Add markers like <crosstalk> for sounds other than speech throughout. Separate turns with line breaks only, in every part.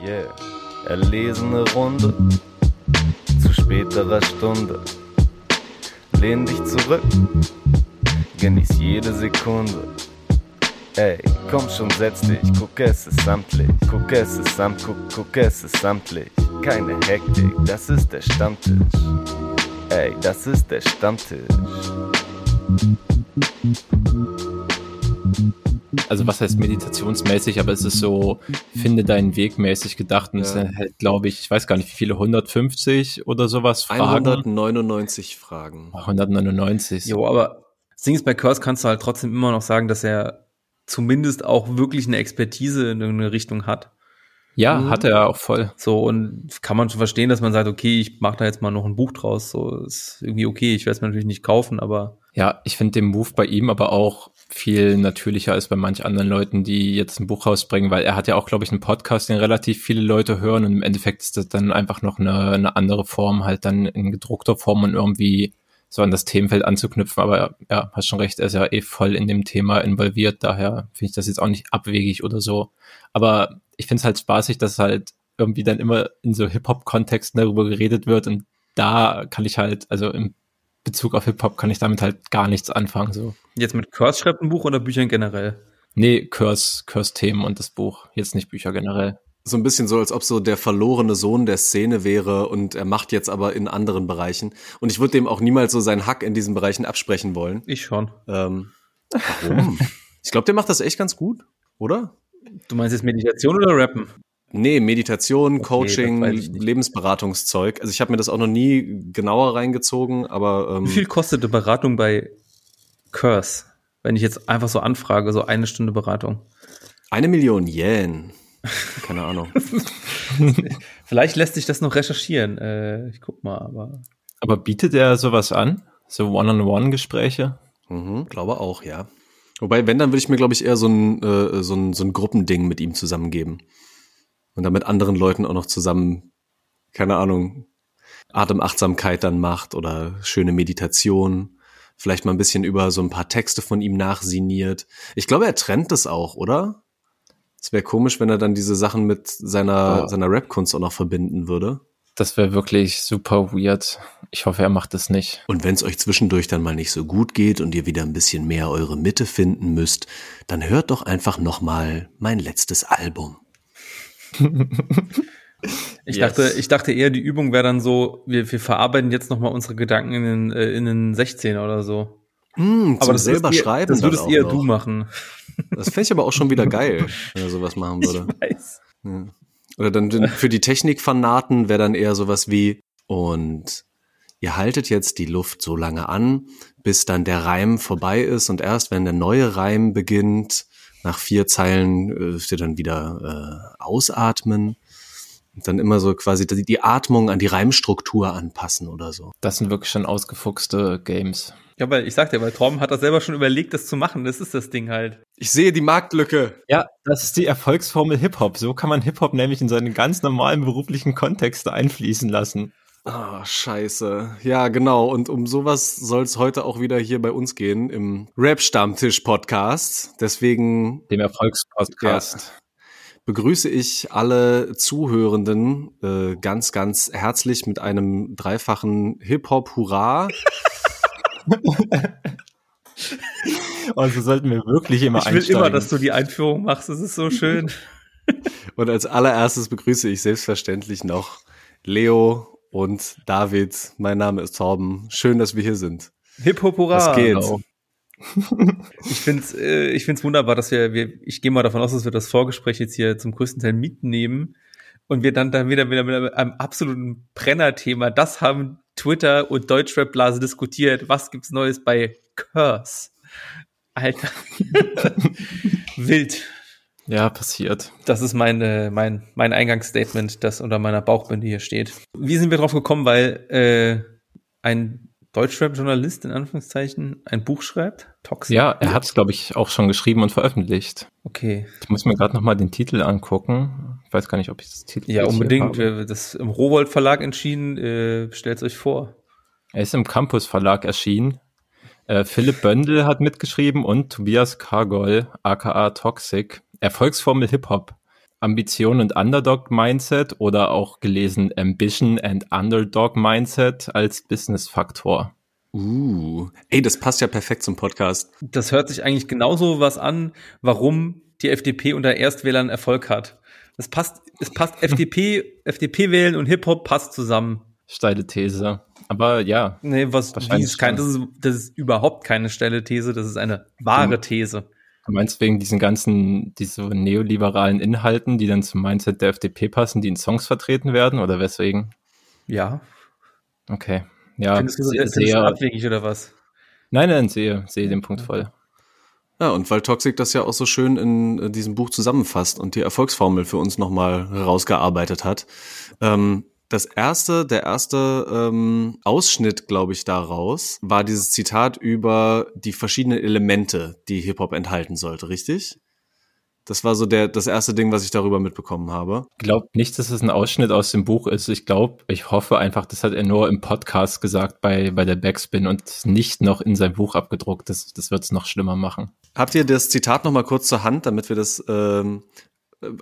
Yeah. Erlesene Runde zu späterer Stunde. Lehn dich zurück, genieß jede Sekunde. Ey, komm schon, setz dich, guck es ist samtlich, guck es ist samt, guck, guck es ist samtlich. Keine Hektik, das ist der Stammtisch. Ey, das ist der Stammtisch.
Also was heißt meditationsmäßig, aber es ist so, finde deinen Weg mäßig gedacht und ja. es halt, glaube ich, ich weiß gar nicht, wie viele, 150 oder sowas
Fragen. 199 Fragen.
199.
Jo, aber das Ding ist, bei Curse kannst du halt trotzdem immer noch sagen, dass er zumindest auch wirklich eine Expertise in eine Richtung hat.
Ja, mhm. hat er auch voll.
So, und kann man schon verstehen, dass man sagt, okay, ich mache da jetzt mal noch ein Buch draus. So, ist irgendwie okay. Ich werde es mir natürlich nicht kaufen, aber.
Ja, ich finde den Move bei ihm aber auch viel natürlicher als bei manch anderen Leuten, die jetzt ein Buch rausbringen, weil er hat ja auch, glaube ich, einen Podcast, den relativ viele Leute hören und im Endeffekt ist das dann einfach noch eine, eine andere Form, halt dann in gedruckter Form und irgendwie so an das Themenfeld anzuknüpfen. Aber ja, hast schon recht, er ist ja eh voll in dem Thema involviert, daher finde ich das jetzt auch nicht abwegig oder so. Aber ich finde es halt spaßig, dass halt irgendwie dann immer in so Hip-Hop-Kontexten darüber geredet wird und da kann ich halt, also im Bezug auf Hip-Hop kann ich damit halt gar nichts anfangen. So.
Jetzt mit Curse schreibt ein Buch oder Büchern generell?
Nee, Curse, Curse-Themen und das Buch. Jetzt nicht Bücher generell.
So ein bisschen so, als ob so der verlorene Sohn der Szene wäre und er macht jetzt aber in anderen Bereichen. Und ich würde dem auch niemals so seinen Hack in diesen Bereichen absprechen wollen.
Ich schon.
Ähm, warum? <laughs> ich glaube, der macht das echt ganz gut, oder?
Du meinst jetzt Meditation oder Rappen?
Nee, Meditation, okay, Coaching, Lebensberatungszeug. Also ich habe mir das auch noch nie genauer reingezogen, aber
ähm, Wie viel kostet eine Beratung bei Curse? Wenn ich jetzt einfach so anfrage, so eine Stunde Beratung.
Eine Million Yen. Keine Ahnung. <laughs>
Vielleicht lässt sich das noch recherchieren. Äh, ich guck mal, aber.
Aber bietet er sowas an? So One-on-One-Gespräche?
Mhm, glaube auch, ja. Wobei, wenn, dann würde ich mir, glaube ich, eher so ein, äh, so, ein, so ein Gruppending mit ihm zusammengeben und dann mit anderen Leuten auch noch zusammen, keine Ahnung, Atemachtsamkeit dann macht oder schöne Meditation, vielleicht mal ein bisschen über so ein paar Texte von ihm nachsiniert. Ich glaube, er trennt das auch, oder? Es wäre komisch, wenn er dann diese Sachen mit seiner, oh. seiner Rap-Kunst auch noch verbinden würde.
Das wäre wirklich super weird. Ich hoffe, er macht es nicht.
Und wenn es euch zwischendurch dann mal nicht so gut geht und ihr wieder ein bisschen mehr eure Mitte finden müsst, dann hört doch einfach noch mal mein letztes Album.
Ich, yes. dachte, ich dachte eher, die Übung wäre dann so, wir, wir verarbeiten jetzt nochmal unsere Gedanken in den, äh, in den 16er oder so.
Mm, aber das selber eher, schreiben.
Das würdest eher noch. du machen.
Das fände ich aber auch schon wieder <laughs> geil, wenn er sowas machen würde. Ich weiß. Ja. Oder dann für die Technikfanaten wäre dann eher sowas wie, und ihr haltet jetzt die Luft so lange an, bis dann der Reim vorbei ist und erst wenn der neue Reim beginnt, nach vier Zeilen äh, ihr dann wieder äh, ausatmen. Und dann immer so quasi die, Atmung an die Reimstruktur anpassen oder so.
Das sind wirklich schon ausgefuchste Games.
Ja, weil ich sagte, weil Torben hat das selber schon überlegt, das zu machen. Das ist das Ding halt.
Ich sehe die Marktlücke.
Ja, das ist die Erfolgsformel Hip-Hop. So kann man Hip-Hop nämlich in seinen ganz normalen beruflichen Kontexte einfließen lassen.
Ah, oh, scheiße. Ja, genau. Und um sowas soll es heute auch wieder hier bei uns gehen im Rap-Stammtisch-Podcast. Deswegen.
Dem Erfolgspodcast. Ja,
begrüße ich alle Zuhörenden äh, ganz, ganz herzlich mit einem dreifachen Hip-Hop-Hurra. <laughs>
also sollten wir wirklich immer
Ich will einsteigen. immer, dass du die Einführung machst. Das ist so schön. <laughs>
Und als allererstes begrüße ich selbstverständlich noch Leo und David. Mein Name ist Torben. Schön, dass wir hier sind.
Hip Hop Hurra. Was geht? Genau. <laughs> ich finde es äh, ich find's wunderbar, dass wir, wir ich gehe mal davon aus, dass wir das Vorgespräch jetzt hier zum größten Teil mitnehmen und wir dann, dann wieder, wieder mit einem absoluten Brennerthema, das haben Twitter und Deutschrap-Blase diskutiert. Was gibt's Neues bei Curse? Alter. <laughs> Wild.
Ja, passiert.
Das ist meine, mein, mein Eingangsstatement, das unter meiner Bauchbinde hier steht. Wie sind wir drauf gekommen? Weil äh, ein Deutschrap-Journalist in Anführungszeichen ein Buch schreibt?
Toxic. Ja, er hat es, glaube ich, auch schon geschrieben und veröffentlicht.
Okay.
Ich muss mir gerade noch mal den Titel angucken. Ich weiß gar nicht, ob ich das Titel
Ja, unbedingt. Das im Rowold Verlag entschieden. Äh, Stellt euch vor.
Er ist im Campus Verlag erschienen. Äh, Philipp Böndel hat mitgeschrieben und Tobias Kargol, aka Toxic. Erfolgsformel Hip-Hop. Ambition und Underdog Mindset oder auch gelesen Ambition and Underdog Mindset als Business Faktor.
Uh, ey, das passt ja perfekt zum Podcast.
Das hört sich eigentlich genauso was an, warum die FDP unter Erstwählern Erfolg hat. Es passt, es passt <laughs> FDP, FDP wählen und Hip-Hop passt zusammen.
Steile These. Aber ja.
Nee, was, wie ist kein, das ist, das ist überhaupt keine steile These, das ist eine wahre These.
Du meinst wegen diesen ganzen, diese neoliberalen Inhalten, die dann zum Mindset der FDP passen, die in Songs vertreten werden oder weswegen?
Ja.
Okay. Ja,
Findest du, sehr, sehr abwegig oder was?
Nein, nein, sehe, sehe den Punkt voll.
Ja, und weil Toxic das ja auch so schön in diesem Buch zusammenfasst und die Erfolgsformel für uns nochmal herausgearbeitet hat. Ähm, das erste, der erste ähm, Ausschnitt, glaube ich, daraus war dieses Zitat über die verschiedenen Elemente, die Hip-Hop enthalten sollte, richtig? Das war so der, das erste Ding, was ich darüber mitbekommen habe.
Ich glaube nicht, dass es ein Ausschnitt aus dem Buch ist. Ich glaube, ich hoffe einfach, das hat er nur im Podcast gesagt bei, bei der Backspin und nicht noch in sein Buch abgedruckt. Das, das wird es noch schlimmer machen.
Habt ihr das Zitat noch mal kurz zur Hand, damit wir das ähm,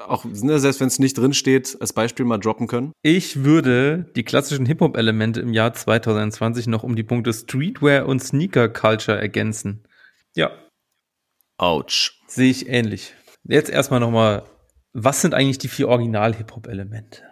auch, ne, selbst wenn es nicht drin steht, als Beispiel mal droppen können?
Ich würde die klassischen Hip-Hop-Elemente im Jahr 2020 noch um die Punkte Streetwear und Sneaker-Culture ergänzen. Ja.
Autsch.
Sehe ich ähnlich. Jetzt erstmal nochmal, was sind eigentlich die vier Original-Hip-Hop-Elemente?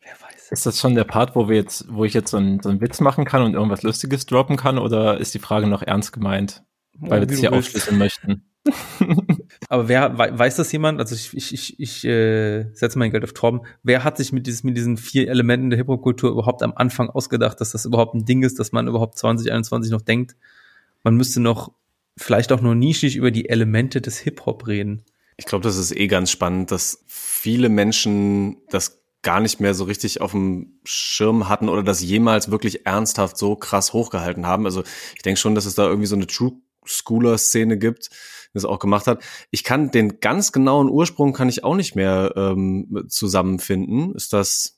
Wer weiß. Ist das schon der Part, wo wir jetzt, wo ich jetzt so einen, so einen Witz machen kann und irgendwas Lustiges droppen kann, oder ist die Frage noch ernst gemeint? Weil wir das hier aufschlüsseln möchten. <laughs>
Aber wer weiß das jemand? Also ich, ich, ich, ich äh, setze mein Geld auf Torben. Wer hat sich mit, dieses, mit diesen vier Elementen der Hip-Hop-Kultur überhaupt am Anfang ausgedacht, dass das überhaupt ein Ding ist, dass man überhaupt 2021 noch denkt, man müsste noch vielleicht auch nur nischig über die Elemente des Hip-Hop reden?
Ich glaube, das ist eh ganz spannend, dass viele Menschen das gar nicht mehr so richtig auf dem Schirm hatten oder das jemals wirklich ernsthaft so krass hochgehalten haben. Also ich denke schon, dass es da irgendwie so eine True Schooler-Szene gibt, die das auch gemacht hat. Ich kann den ganz genauen Ursprung kann ich auch nicht mehr ähm, zusammenfinden. Ist das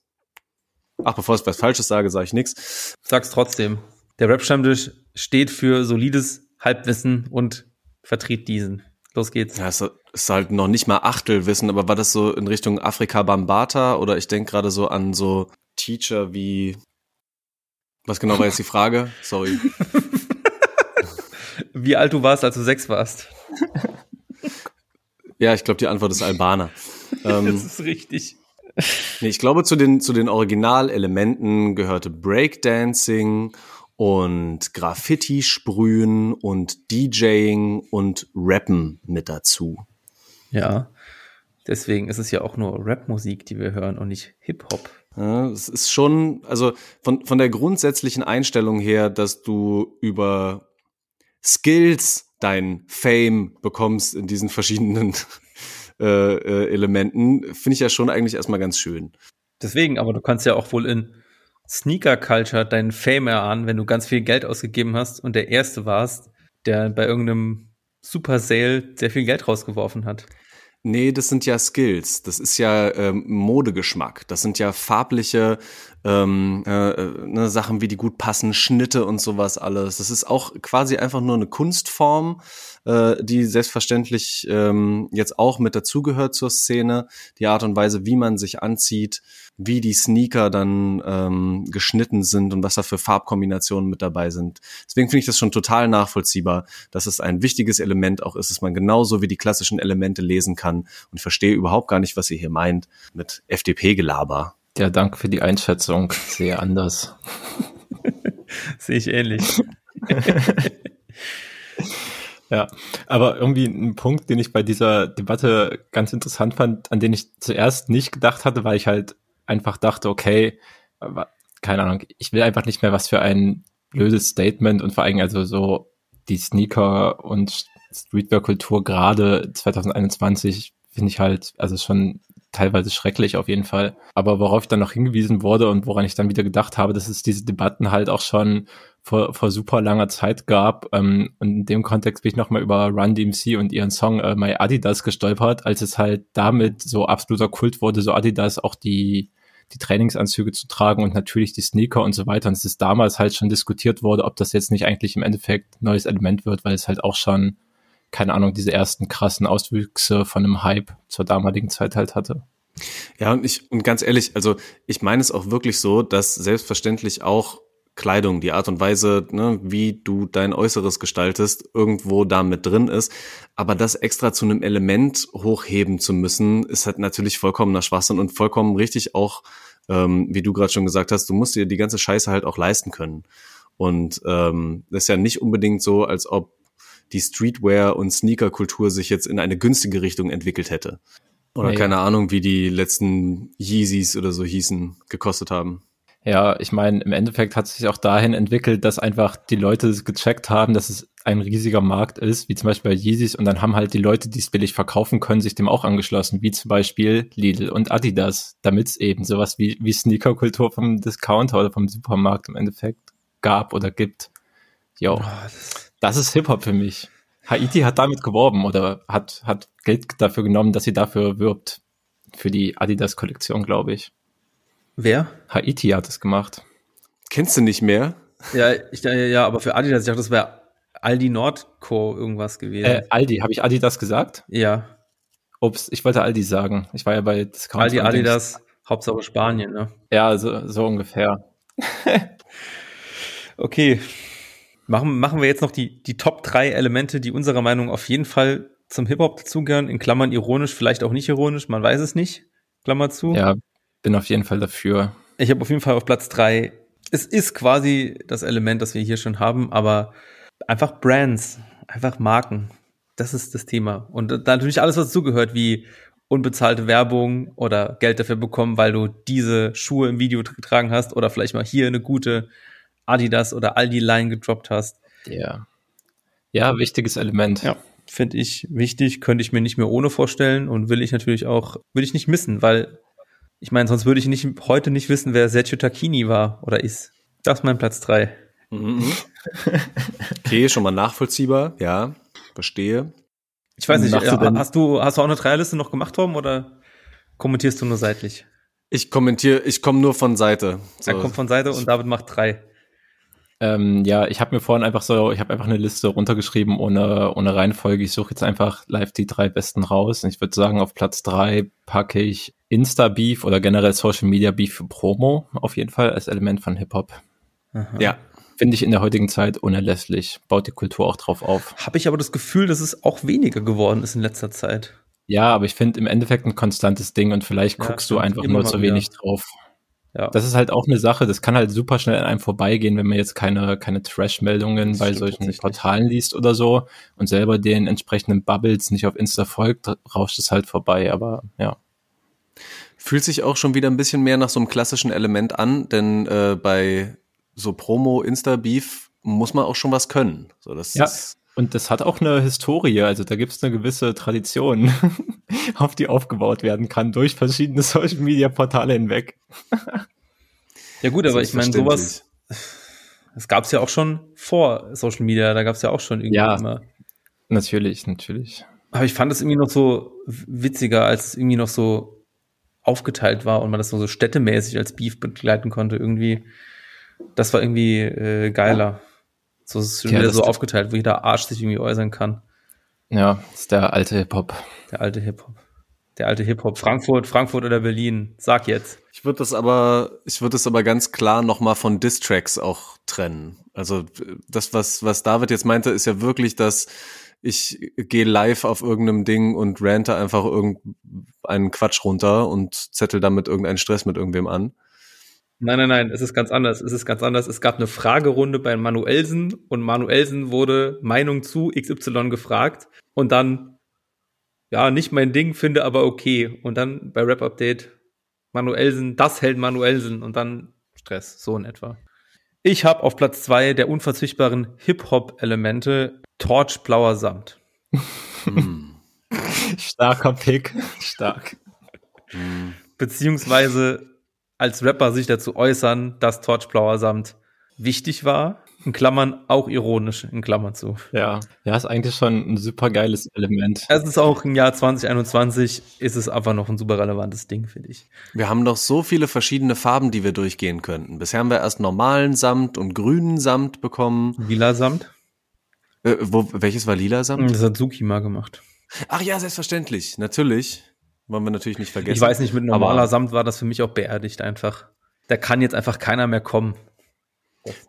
Ach, bevor ich was Falsches sage, sage ich nichts.
Sag's trotzdem. Der Rap-Stammtisch steht für solides Halbwissen und vertritt diesen. Los geht's.
Ja, es ist halt noch nicht mal Achtelwissen, aber war das so in Richtung Afrika Bambata oder ich denke gerade so an so Teacher wie. Was genau war jetzt die Frage? Sorry. <laughs>
wie alt du warst, als du sechs warst. <laughs>
Ja, ich glaube, die Antwort ist Albaner. <laughs>
Ähm, das ist richtig.
Nee, ich glaube, zu den, zu den Originalelementen gehörte Breakdancing und Graffiti sprühen und DJing und Rappen mit dazu.
Ja, deswegen ist es ja auch nur Rapmusik, die wir hören und nicht Hip-Hop.
Ja, es ist schon, also von, von der grundsätzlichen Einstellung her, dass du über Skills dein Fame bekommst in diesen verschiedenen <laughs> äh, äh, Elementen, finde ich ja schon eigentlich erstmal ganz schön.
Deswegen, aber du kannst ja auch wohl in Sneaker Culture deinen Fame erahnen, wenn du ganz viel Geld ausgegeben hast und der Erste warst, der bei irgendeinem Super Sale sehr viel Geld rausgeworfen hat.
Nee, das sind ja Skills. Das ist ja ähm, Modegeschmack. Das sind ja farbliche ähm, äh, äh, ne, Sachen, wie die gut passen, Schnitte und sowas alles. Das ist auch quasi einfach nur eine Kunstform, äh, die selbstverständlich ähm, jetzt auch mit dazugehört zur Szene. Die Art und Weise, wie man sich anzieht, wie die Sneaker dann ähm, geschnitten sind und was da für Farbkombinationen mit dabei sind. Deswegen finde ich das schon total nachvollziehbar, dass es ein wichtiges Element auch ist, dass man genauso wie die klassischen Elemente lesen kann. Und verstehe überhaupt gar nicht, was ihr hier meint mit FDP-Gelaber.
Ja, danke für die Einschätzung. Sehr anders. <laughs>
Sehe ich ähnlich. <laughs>
ja, aber irgendwie ein Punkt, den ich bei dieser Debatte ganz interessant fand, an den ich zuerst nicht gedacht hatte, weil ich halt einfach dachte, okay, keine Ahnung, ich will einfach nicht mehr was für ein blödes Statement und vor allem also so die Sneaker und Streetwear-Kultur gerade 2021 finde ich halt, also schon teilweise schrecklich auf jeden Fall. Aber worauf ich dann noch hingewiesen wurde und woran ich dann wieder gedacht habe, dass es diese Debatten halt auch schon vor, vor super langer Zeit gab. Ähm, und in dem Kontext bin ich nochmal über Run DMC und ihren Song äh, My Adidas gestolpert, als es halt damit so absoluter Kult wurde, so Adidas auch die die Trainingsanzüge zu tragen und natürlich die Sneaker und so weiter. Und es ist damals halt schon diskutiert wurde, ob das jetzt nicht eigentlich im Endeffekt neues Element wird, weil es halt auch schon keine Ahnung, diese ersten krassen Auswüchse von einem Hype zur damaligen Zeit halt hatte.
Ja, und ich, und ganz ehrlich, also ich meine es auch wirklich so, dass selbstverständlich auch Kleidung, die Art und Weise, ne, wie du dein Äußeres gestaltest, irgendwo da mit drin ist. Aber das extra zu einem Element hochheben zu müssen, ist halt natürlich vollkommener Schwachsinn und vollkommen richtig auch, ähm, wie du gerade schon gesagt hast, du musst dir die ganze Scheiße halt auch leisten können. Und ähm, das ist ja nicht unbedingt so, als ob die Streetwear- und Sneaker-Kultur sich jetzt in eine günstige Richtung entwickelt hätte. Oder nee. keine Ahnung, wie die letzten Yeezys oder so hießen, gekostet haben.
Ja, ich meine, im Endeffekt hat sich auch dahin entwickelt, dass einfach die Leute gecheckt haben, dass es ein riesiger Markt ist, wie zum Beispiel bei Yeezys, und dann haben halt die Leute, die es billig verkaufen können, sich dem auch angeschlossen, wie zum Beispiel Lidl und Adidas, damit es eben sowas wie, wie Sneaker-Kultur vom Discounter oder vom Supermarkt im Endeffekt gab oder gibt. Jo, oh, das, ist Hip-Hop für mich. Haiti hat damit geworben oder hat, hat Geld dafür genommen, dass sie dafür wirbt. Für die Adidas-Kollektion, glaube ich.
Wer?
Haiti hat es gemacht.
Kennst du nicht mehr?
Ja, ich, ja, ja, aber für Adidas, ich dachte, das wäre Aldi Nordco irgendwas gewesen.
Äh, Aldi, habe ich Adidas gesagt?
Ja.
Ups, ich wollte Aldi sagen. Ich war ja bei
Discount. Aldi, Adidas, Hauptsache Spanien, ne?
Ja, so, so ungefähr. <laughs>
okay. Machen, machen wir jetzt noch die, die Top drei Elemente, die unserer Meinung nach auf jeden Fall zum Hip-Hop dazugehören. In Klammern ironisch, vielleicht auch nicht ironisch, man weiß es nicht. Klammer zu.
Ja, bin auf jeden Fall dafür.
Ich habe auf jeden Fall auf Platz drei. Es ist quasi das Element, das wir hier schon haben, aber einfach Brands, einfach Marken. Das ist das Thema. Und da natürlich alles, was zugehört, wie unbezahlte Werbung oder Geld dafür bekommen, weil du diese Schuhe im Video getragen hast oder vielleicht mal hier eine gute Adidas oder Aldi-Line gedroppt hast.
Ja. Ja, wichtiges Element.
Ja, finde ich wichtig, könnte ich mir nicht mehr ohne vorstellen und will ich natürlich auch, will ich nicht missen, weil ich meine, sonst würde ich nicht, heute nicht wissen, wer Sergio Tacchini war oder ist. Das ist mein Platz drei. Mhm.
okay, schon mal nachvollziehbar. Ja, verstehe.
Ich weiß nicht, hast du, hast du auch eine Dreierliste noch gemacht, Tom, oder kommentierst du nur seitlich?
Ich kommentiere, ich komme nur von Seite.
So. Er kommt von Seite und David macht drei.
Ähm, ja, ich habe mir vorhin einfach so, ich habe einfach eine Liste runtergeschrieben ohne, ohne Reihenfolge. Ich suche jetzt einfach live die drei besten raus. Und ich würde sagen, auf Platz drei packe ich Insta-Beef oder generell Social Media Beef für Promo auf jeden Fall als Element von Hip-Hop. Ja. Finde ich in der heutigen Zeit unerlässlich. Baut die Kultur auch drauf auf.
Habe ich aber das Gefühl, dass es auch weniger geworden ist in letzter Zeit.
Ja, aber ich finde im Endeffekt ein konstantes Ding und vielleicht ja, guckst du einfach nur zu wenig drauf. Ja. Das ist halt auch eine Sache, das kann halt super schnell an einem vorbeigehen, wenn man jetzt keine, keine Trash-Meldungen bei solchen Portalen liest oder so und selber den entsprechenden Bubbles nicht auf Insta folgt, rauscht es halt vorbei, aber ja.
Fühlt sich auch schon wieder ein bisschen mehr nach so einem klassischen Element an, denn äh, bei so Promo-Insta-Beef muss man auch schon was können. So, das
ja. ist und das hat auch eine Historie, also da gibt es eine gewisse Tradition, <laughs> auf die aufgebaut werden kann durch verschiedene Social Media Portale hinweg. <laughs>
ja gut, aber ich meine, sowas, das gab es ja auch schon vor Social Media, da gab es ja auch schon irgendwie
ja, immer. Natürlich, natürlich.
Aber ich fand es irgendwie noch so witziger, als es irgendwie noch so aufgeteilt war und man das nur so städtemäßig als Beef begleiten konnte. Irgendwie, das war irgendwie äh, geiler. So ist es ja, wieder so aufgeteilt, wo jeder Arsch sich irgendwie äußern kann.
Ja, das ist der alte Hip-Hop.
Der alte Hip-Hop. Der alte Hip-Hop. Frankfurt, Frankfurt oder Berlin. Sag jetzt.
Ich würde das aber, ich würde das aber ganz klar nochmal von Distracks auch trennen. Also das, was, was David jetzt meinte, ist ja wirklich, dass ich gehe live auf irgendeinem Ding und rante einfach irgendeinen Quatsch runter und zettel damit irgendeinen Stress mit irgendwem an.
Nein, nein, nein, es ist ganz anders. Es ist ganz anders. Es gab eine Fragerunde bei Manuelsen und Manuelsen wurde Meinung zu XY gefragt und dann, ja, nicht mein Ding, finde aber okay. Und dann bei Rap Update Manuelsen, das hält Manuelsen und dann Stress, so in etwa. Ich habe auf Platz zwei der unverzichtbaren Hip-Hop-Elemente Torch Blauer Samt.
Hm. <laughs> Starker Pick, stark.
Beziehungsweise als Rapper sich dazu äußern, dass Torchblower Samt wichtig war. In Klammern auch ironisch, in Klammern zu.
Ja, ja, ist eigentlich schon ein super geiles Element.
Es ist auch im Jahr 2021, ist es einfach noch ein super relevantes Ding, finde ich.
Wir haben noch so viele verschiedene Farben, die wir durchgehen könnten. Bisher haben wir erst normalen Samt und grünen Samt bekommen.
Lila Samt?
Äh, wo, welches war lila Samt?
Das hat Suki mal gemacht.
Ach ja, selbstverständlich, natürlich. Wollen wir natürlich nicht vergessen.
Ich weiß nicht, mit normaler Aber Samt war das für mich auch beerdigt einfach. Da kann jetzt einfach keiner mehr kommen.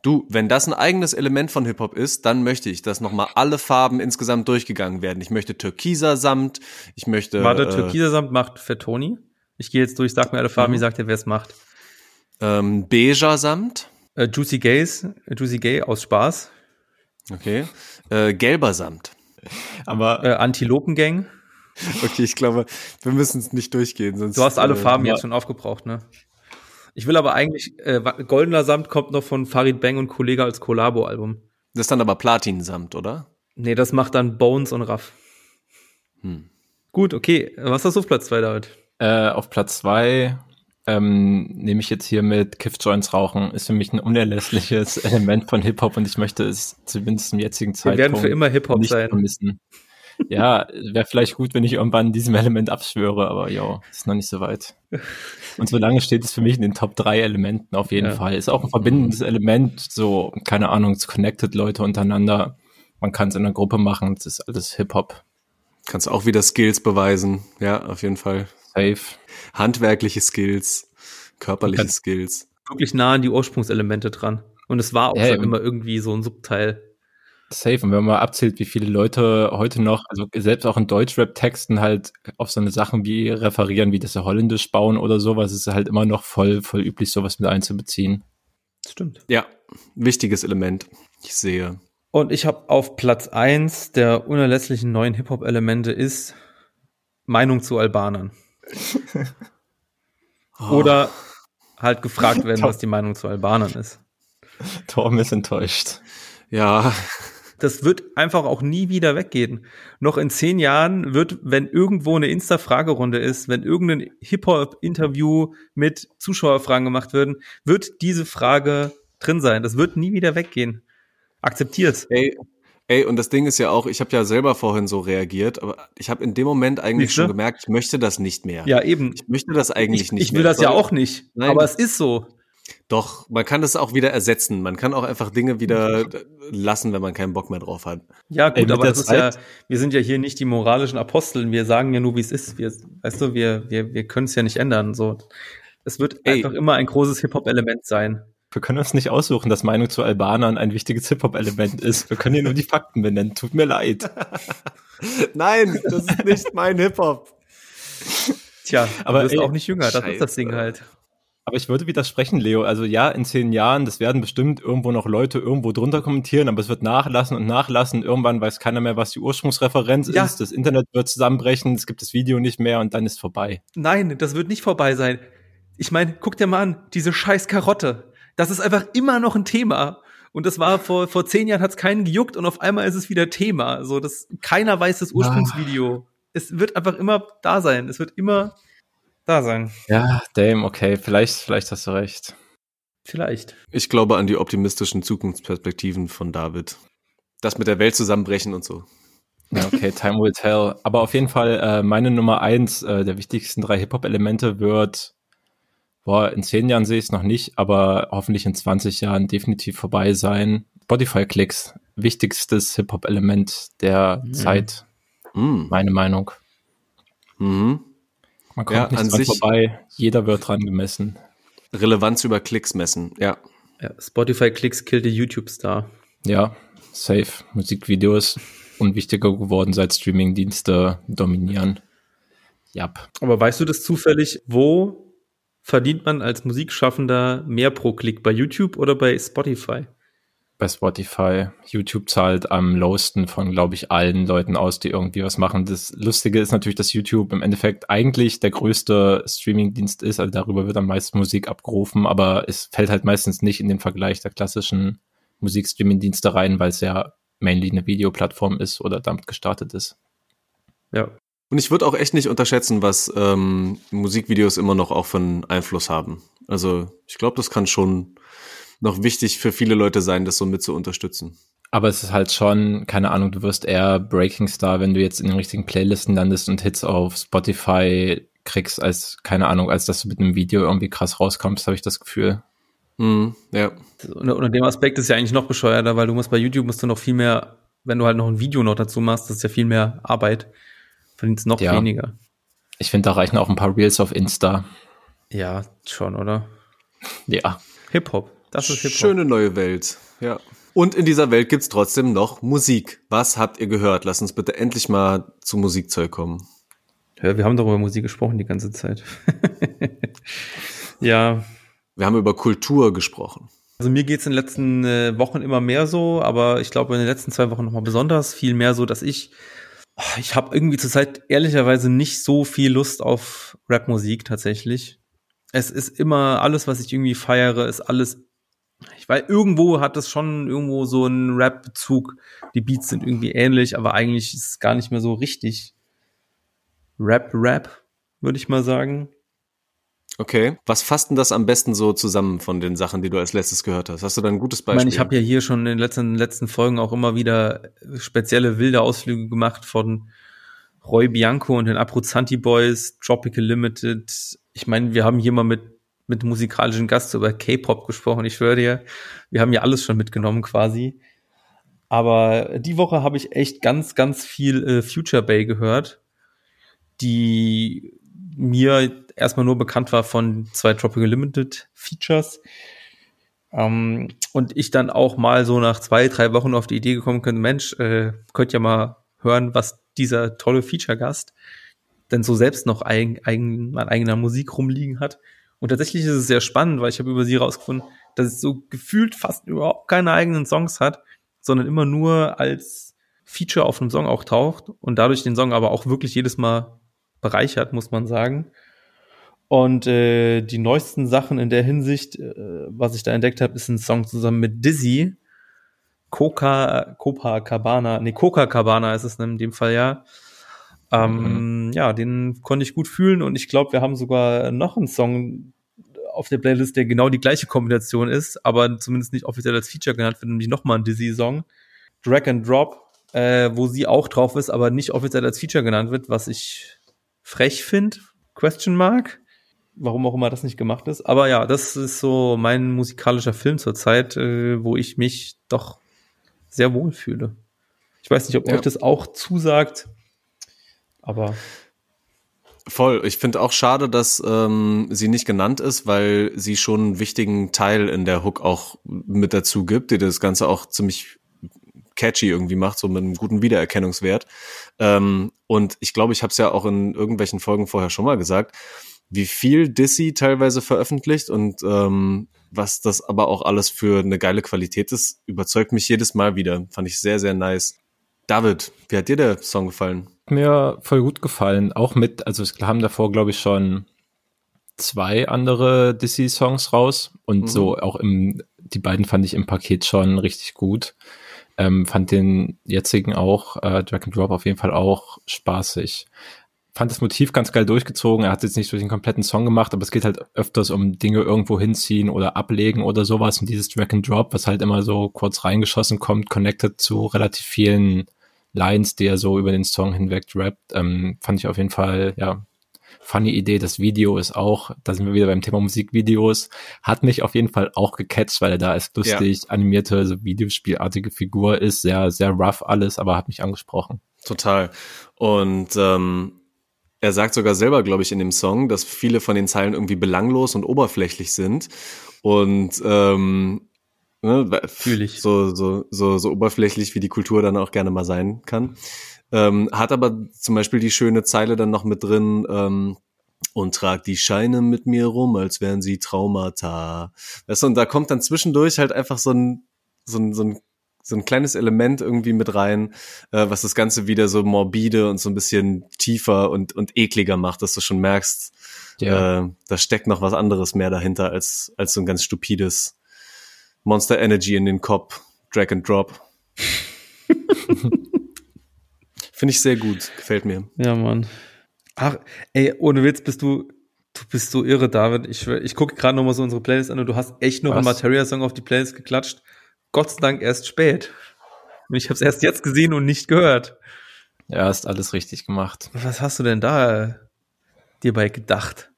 Du, wenn das ein eigenes Element von Hip-Hop ist, dann möchte ich, dass nochmal alle Farben insgesamt durchgegangen werden. Ich möchte türkiser Samt, ich möchte.
Warte, äh, türkiser Samt macht Fettoni? Ich gehe jetzt durch, sag mir alle Farben, mhm. wie sagt ihr, wer es macht?
Ähm, beiger Samt.
Äh, Juicy Gays, äh, Juicy Gay aus Spaß.
Okay. Äh, gelber Samt.
Aber äh, Antilopengang. <laughs>
Okay, ich glaube, wir müssen es nicht durchgehen. Sonst,
du hast alle äh, Farben jetzt schon aufgebraucht, ne? Ich will aber eigentlich, äh, Goldener Samt kommt noch von Farid Bang und Kollege als Kollabo-Album.
Das ist dann aber Platin-Samt, oder?
Nee, das macht dann Bones und Raff. Hm. Gut, okay. Was hast du auf Platz zwei David?
Äh, auf Platz zwei ähm, nehme ich jetzt hier mit Kiff Joints rauchen. Ist für mich ein unerlässliches <laughs> Element von Hip-Hop und ich möchte es zumindest im jetzigen Zeitpunkt
Wir werden für immer Hip-Hop sein.
Vermissen. Ja, wäre vielleicht gut, wenn ich irgendwann diesem Element abschwöre, aber ja, ist noch nicht so weit. Und solange steht es für mich in den Top drei Elementen auf jeden ja. Fall. Ist auch ein verbindendes Element, so, keine Ahnung, es connected Leute untereinander. Man kann es in einer Gruppe machen, es ist alles Hip-Hop.
Kannst auch wieder Skills beweisen, ja, auf jeden Fall.
Safe.
Handwerkliche Skills, körperliche Skills.
Wirklich nah an die Ursprungselemente dran. Und es war auch ja, schon immer irgendwie so ein Subteil.
Safe. Und wenn man mal abzählt, wie viele Leute heute noch, also selbst auch in Deutschrap-Texten halt auf so eine Sachen wie referieren, wie das sie holländisch bauen oder sowas, ist halt immer noch voll, voll üblich, sowas mit einzubeziehen.
Stimmt. Ja, wichtiges Element. Ich sehe.
Und ich habe auf Platz eins der unerlässlichen neuen Hip-Hop-Elemente ist Meinung zu Albanern. <laughs> oh. Oder halt gefragt werden, <laughs> was die Meinung zu Albanern ist.
Torben ist enttäuscht.
Ja,
das wird einfach auch nie wieder weggehen. Noch in zehn Jahren wird, wenn irgendwo eine Insta-Fragerunde ist, wenn irgendein Hip-Hop-Interview mit Zuschauerfragen gemacht werden, wird diese Frage drin sein. Das wird nie wieder weggehen. Akzeptier's.
Ey, ey, und das Ding ist ja auch, ich habe ja selber vorhin so reagiert, aber ich habe in dem Moment eigentlich schon gemerkt, ich möchte das nicht mehr.
Ja, eben.
Ich möchte das eigentlich
ich,
nicht
ich mehr. Ich will das ja auch nicht, Nein. aber es ist so.
Doch, man kann das auch wieder ersetzen. Man kann auch einfach Dinge wieder lassen, wenn man keinen Bock mehr drauf hat.
Ja, gut, Ey, aber das ist ja, wir sind ja hier nicht die moralischen Aposteln. Wir sagen ja nur, wie es ist. Wir, weißt du, wir, wir, wir können es ja nicht ändern. So, es wird Ey. einfach immer ein großes Hip-Hop-Element sein.
Wir können uns nicht aussuchen, dass Meinung zu Albanern ein wichtiges Hip-Hop-Element ist. Wir können hier nur die Fakten benennen. Tut mir leid. <laughs>
Nein, das ist nicht mein Hip-Hop.
Tja, aber du bist ey, auch nicht jünger. Das Scheiße. ist das Ding halt.
Aber ich würde widersprechen, Leo. Also ja, in zehn Jahren, das werden bestimmt irgendwo noch Leute irgendwo drunter kommentieren, aber es wird nachlassen und nachlassen. Irgendwann weiß keiner mehr, was die Ursprungsreferenz ja. ist. Das Internet wird zusammenbrechen, es gibt das Video nicht mehr und dann ist vorbei.
Nein, das wird nicht vorbei sein. Ich meine, guck dir mal an, diese scheiß Karotte. Das ist einfach immer noch ein Thema. Und das war vor, vor zehn Jahren hat es keinen gejuckt und auf einmal ist es wieder Thema. So, das, keiner weiß das Ursprungsvideo. Ah. Es wird einfach immer da sein. Es wird immer da sein.
Ja, Dame, okay, vielleicht, vielleicht hast du recht.
Vielleicht.
Ich glaube an die optimistischen Zukunftsperspektiven von David. Das mit der Welt zusammenbrechen und so.
Ja, okay, time will tell. Aber auf jeden Fall, äh, meine Nummer eins äh, der wichtigsten drei Hip-Hop-Elemente wird, boah, in zehn Jahren sehe ich es noch nicht, aber hoffentlich in 20 Jahren definitiv vorbei sein. Spotify-Klicks, wichtigstes Hip-Hop-Element der mhm. Zeit. Mhm. Meine Meinung. Mhm. Man kommt ja, nicht an sich vorbei. Jeder wird dran gemessen.
Relevanz über Klicks messen, ja.
ja Spotify-Klicks killte YouTube-Star.
Ja, safe. Musikvideos unwichtiger geworden, seit Streaming-Dienste dominieren.
Jap. Aber weißt du das zufällig, wo verdient man als Musikschaffender mehr pro Klick? Bei YouTube oder bei Spotify?
Bei Spotify. YouTube zahlt am lowsten von, glaube ich, allen Leuten aus, die irgendwie was machen. Das Lustige ist natürlich, dass YouTube im Endeffekt eigentlich der größte Streamingdienst ist. Also darüber wird am meisten Musik abgerufen, aber es fällt halt meistens nicht in den Vergleich der klassischen Musikstreamingdienste rein, weil es ja mainly eine Videoplattform ist oder damit gestartet ist.
Ja. Und ich würde auch echt nicht unterschätzen, was ähm, Musikvideos immer noch auch von Einfluss haben. Also ich glaube, das kann schon noch wichtig für viele Leute sein, das so mit zu unterstützen.
Aber es ist halt schon, keine Ahnung, du wirst eher Breaking Star, wenn du jetzt in den richtigen Playlisten landest und Hits auf Spotify kriegst, als, keine Ahnung, als dass du mit einem Video irgendwie krass rauskommst, habe ich das Gefühl.
Mm, ja.
Unter, unter dem Aspekt ist ja eigentlich noch bescheuerter, weil du musst bei YouTube musst du noch viel mehr, wenn du halt noch ein Video noch dazu machst, das ist ja viel mehr Arbeit, verdienst noch ja. weniger.
Ich finde, da reichen auch ein paar Reels auf Insta.
Ja, schon, oder?
Ja.
Hip-Hop. Das ist Hip-Hop.
Schöne neue Welt. Ja. Und in dieser Welt gibt's trotzdem noch Musik. Was habt ihr gehört? Lass uns bitte endlich mal zu Musikzeug kommen.
Ja, wir haben doch über Musik gesprochen die ganze Zeit. <laughs> ja.
Wir haben über Kultur gesprochen.
Also mir geht's in den letzten äh, Wochen immer mehr so, aber ich glaube in den letzten zwei Wochen nochmal besonders viel mehr so, dass ich ich habe irgendwie zurzeit ehrlicherweise nicht so viel Lust auf Rapmusik tatsächlich. Es ist immer alles, was ich irgendwie feiere, ist alles. Ich weiß, irgendwo hat es schon irgendwo so einen Rap-Bezug. Die Beats sind irgendwie ähnlich, aber eigentlich ist es gar nicht mehr so richtig Rap-Rap, würde ich mal sagen.
Okay. Was fasst denn das am besten so zusammen von den Sachen, die du als letztes gehört hast? Hast du da ein gutes Beispiel? Ich
meine, ich habe ja hier schon in den letzten, letzten Folgen auch immer wieder spezielle wilde Ausflüge gemacht von Roy Bianco und den Abruzzanti Boys, Tropical Limited. Ich meine, wir haben hier mal mit, mit musikalischen Gast über K-Pop gesprochen. Ich schwöre dir, wir haben ja alles schon mitgenommen quasi. Aber die Woche habe ich echt ganz, ganz viel äh, Future Bay gehört, die mir erstmal nur bekannt war von zwei Tropical Limited Features. Ähm, und ich dann auch mal so nach zwei, drei Wochen auf die Idee gekommen könnte, Mensch, äh, könnt ja mal hören, was dieser tolle Feature-Gast denn so selbst noch eigen, eigen, an eigener Musik rumliegen hat. Und tatsächlich ist es sehr spannend, weil ich habe über sie rausgefunden, dass es so gefühlt fast überhaupt keine eigenen Songs hat, sondern immer nur als Feature auf einem Song auch taucht und dadurch den Song aber auch wirklich jedes Mal bereichert, muss man sagen. Und äh, die neuesten Sachen in der Hinsicht, äh, was ich da entdeckt habe, ist ein Song zusammen mit Dizzy. Coca, Copa Cabana, nee, Coca Cabana ist es in dem Fall ja. Ähm, mhm. Ja, den konnte ich gut fühlen und ich glaube, wir haben sogar noch einen Song auf der Playlist, der genau die gleiche Kombination ist, aber zumindest nicht offiziell als Feature genannt wird, nämlich nochmal ein Dizzy-Song. Drag and Drop, äh, wo sie auch drauf ist, aber nicht offiziell als Feature genannt wird, was ich frech finde. Question Mark warum auch immer das nicht gemacht ist. Aber ja, das ist so mein musikalischer Film zurzeit, äh, wo ich mich doch sehr wohl fühle. Ich weiß nicht, ob ja. euch das auch zusagt, aber
Voll. Ich finde auch schade, dass ähm, sie nicht genannt ist, weil sie schon einen wichtigen Teil in der Hook auch mit dazu gibt, die das Ganze auch ziemlich catchy irgendwie macht, so mit einem guten Wiedererkennungswert. Ähm, und ich glaube, ich habe es ja auch in irgendwelchen Folgen vorher schon mal gesagt wie viel Dissy teilweise veröffentlicht und ähm, was das aber auch alles für eine geile Qualität ist, überzeugt mich jedes Mal wieder. Fand ich sehr, sehr nice. David, wie hat dir der Song gefallen?
Mir voll gut gefallen. Auch mit, also es haben davor, glaube ich, schon zwei andere Dissy-Songs raus und mhm. so auch im, die beiden fand ich im Paket schon richtig gut. Ähm, fand den jetzigen auch, äh, Drag and Drop auf jeden Fall auch spaßig fand das Motiv ganz geil durchgezogen. Er hat jetzt nicht durch den kompletten Song gemacht, aber es geht halt öfters um Dinge irgendwo hinziehen oder ablegen oder sowas. Und dieses Drag and Drop, was halt immer so kurz reingeschossen kommt, connected zu relativ vielen Lines, die er so über den Song hinweg rappt, ähm, fand ich auf jeden Fall, ja, funny Idee. Das Video ist auch, da sind wir wieder beim Thema Musikvideos, hat mich auf jeden Fall auch gecatcht, weil er da als lustig ja. animierte, so Videospielartige Figur ist, sehr, sehr rough alles, aber hat mich angesprochen.
Total. Und ähm, er sagt sogar selber, glaube ich, in dem Song, dass viele von den Zeilen irgendwie belanglos und oberflächlich sind. Und ähm, ne, ich. So, so, so, so oberflächlich, wie die Kultur dann auch gerne mal sein kann. Ähm, hat aber zum Beispiel die schöne Zeile dann noch mit drin, ähm, und trag die Scheine mit mir rum, als wären sie Traumata. Weißt du, und da kommt dann zwischendurch halt einfach so ein, so ein, so ein so ein kleines Element irgendwie mit rein, äh, was das Ganze wieder so morbide und so ein bisschen tiefer und, und ekliger macht, dass du schon merkst, ja. äh, da steckt noch was anderes mehr dahinter als, als so ein ganz stupides Monster Energy in den Kopf, Drag and Drop. <laughs> Finde ich sehr gut, gefällt mir.
Ja, Mann. Ach, ey, ohne Witz bist du, du bist so irre, David. Ich, ich gucke gerade nochmal so unsere Playlist an und du hast echt noch Was? einen Materia-Song auf die Playlist geklatscht. Gott sei Dank erst spät. Und ich habe es erst jetzt gesehen und nicht gehört.
Ja, hast alles richtig gemacht.
Was hast du denn da dir bei gedacht?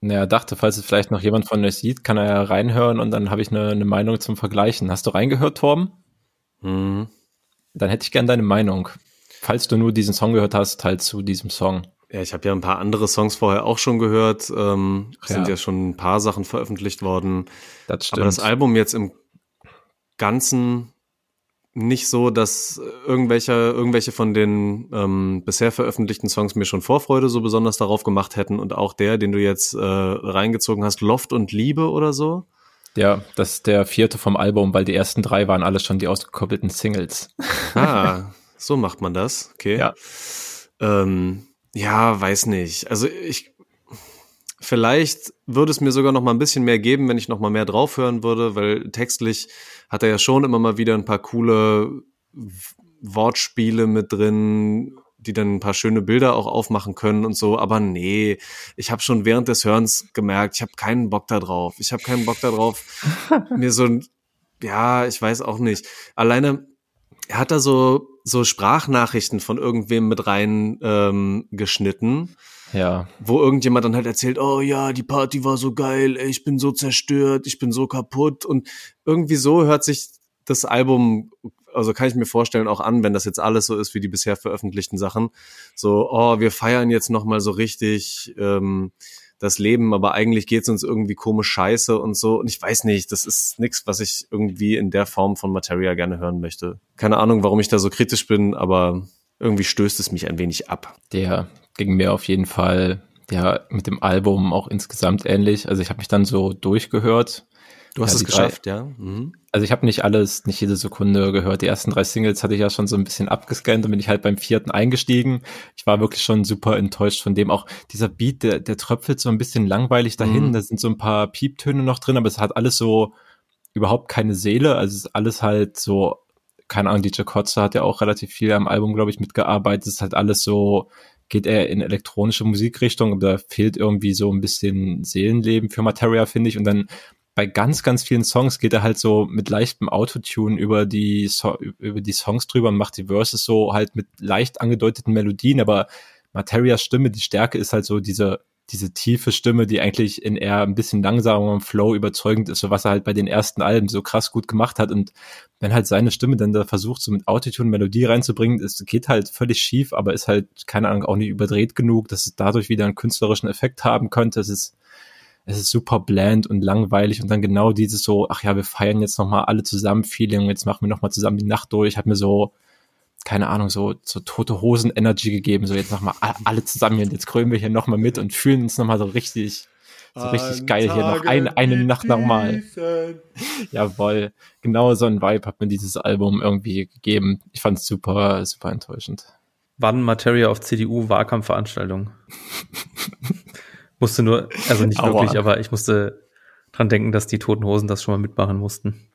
Naja, dachte, falls es vielleicht noch jemand von euch sieht, kann er ja reinhören und dann habe ich eine, eine, Meinung zum Vergleichen. Hast du reingehört, Torben? Mhm. Dann hätte ich gern deine Meinung. Falls du nur diesen Song gehört hast, halt zu diesem Song.
Ja, ich habe ja ein paar andere Songs vorher auch schon gehört. Ähm, ja. Sind ja schon ein paar Sachen veröffentlicht worden. Das stimmt. Aber das Album jetzt im Ganzen nicht so, dass irgendwelche, irgendwelche von den ähm, bisher veröffentlichten Songs mir schon Vorfreude so besonders darauf gemacht hätten und auch der, den du jetzt äh, reingezogen hast, Loft und Liebe oder so.
Ja, das ist der vierte vom Album, weil die ersten drei waren alles schon die ausgekoppelten Singles.
Ah, so macht man das, okay.
Ja.
Ähm, ja, weiß nicht. Also ich vielleicht würde es mir sogar noch mal ein bisschen mehr geben, wenn ich noch mal mehr draufhören würde, weil textlich hat er ja schon immer mal wieder ein paar coole Wortspiele mit drin, die dann ein paar schöne Bilder auch aufmachen können und so. Aber nee, ich habe schon während des Hörens gemerkt, ich habe keinen Bock da drauf. Ich habe keinen Bock da drauf, <laughs> mir so ein, ja, ich weiß auch nicht. Alleine, er hat da so so Sprachnachrichten von irgendwem mit rein ähm, geschnitten.
Ja.
Wo irgendjemand dann halt erzählt, oh ja, die Party war so geil, ey, ich bin so zerstört, ich bin so kaputt. Und irgendwie so hört sich das Album, also kann ich mir vorstellen, auch an, wenn das jetzt alles so ist wie die bisher veröffentlichten Sachen. So, oh, wir feiern jetzt nochmal so richtig. Ähm, das Leben, aber eigentlich geht's uns irgendwie komisch scheiße und so. Und ich weiß nicht, das ist nichts, was ich irgendwie in der Form von Materia gerne hören möchte. Keine Ahnung, warum ich da so kritisch bin, aber irgendwie stößt es mich ein wenig ab.
Der ging mir auf jeden Fall ja mit dem Album auch insgesamt ähnlich. Also ich habe mich dann so durchgehört
Du hast ja, es geschafft, drei, ja.
Mhm. Also ich habe nicht alles, nicht jede Sekunde gehört. Die ersten drei Singles hatte ich ja schon so ein bisschen abgescannt und bin ich halt beim vierten eingestiegen. Ich war wirklich schon super enttäuscht von dem. Auch dieser Beat, der, der tröpfelt so ein bisschen langweilig dahin. Mhm. Da sind so ein paar Pieptöne noch drin, aber es hat alles so überhaupt keine Seele. Also es ist alles halt so, keine Ahnung, DJ Kotze hat ja auch relativ viel am Album, glaube ich, mitgearbeitet. Es ist halt alles so, geht er in elektronische Musikrichtung, aber da fehlt irgendwie so ein bisschen Seelenleben für Materia, finde ich. Und dann bei ganz, ganz vielen Songs geht er halt so mit leichtem Autotune über die, so über die Songs drüber und macht die Verses so halt mit leicht angedeuteten Melodien, aber Materias Stimme, die Stärke ist halt so diese, diese tiefe Stimme, die eigentlich in eher ein bisschen langsamerem Flow überzeugend ist, so was er halt bei den ersten Alben so krass gut gemacht hat. Und wenn halt seine Stimme dann da versucht, so mit Autotune Melodie reinzubringen, es geht halt völlig schief, aber ist halt, keine Ahnung, auch nicht überdreht genug, dass es dadurch wieder einen künstlerischen Effekt haben könnte. Es ist es ist super bland und langweilig und dann genau dieses so, ach ja, wir feiern jetzt nochmal alle zusammen Feeling, jetzt machen wir nochmal zusammen die Nacht durch, hat mir so, keine Ahnung, so, so tote Hosen Energy gegeben, so jetzt nochmal alle zusammen und jetzt krönen wir hier nochmal mit und fühlen uns nochmal so richtig, so richtig An geil Tage hier noch eine, eine Nacht nochmal. <laughs> Jawoll. Genau so ein Vibe hat mir dieses Album irgendwie gegeben. Ich fand es super, super enttäuschend.
Wann Materia auf CDU Wahlkampfveranstaltung? <laughs> Musste nur, also nicht Aua. wirklich, aber ich musste dran denken, dass die Toten Hosen das schon mal mitmachen mussten.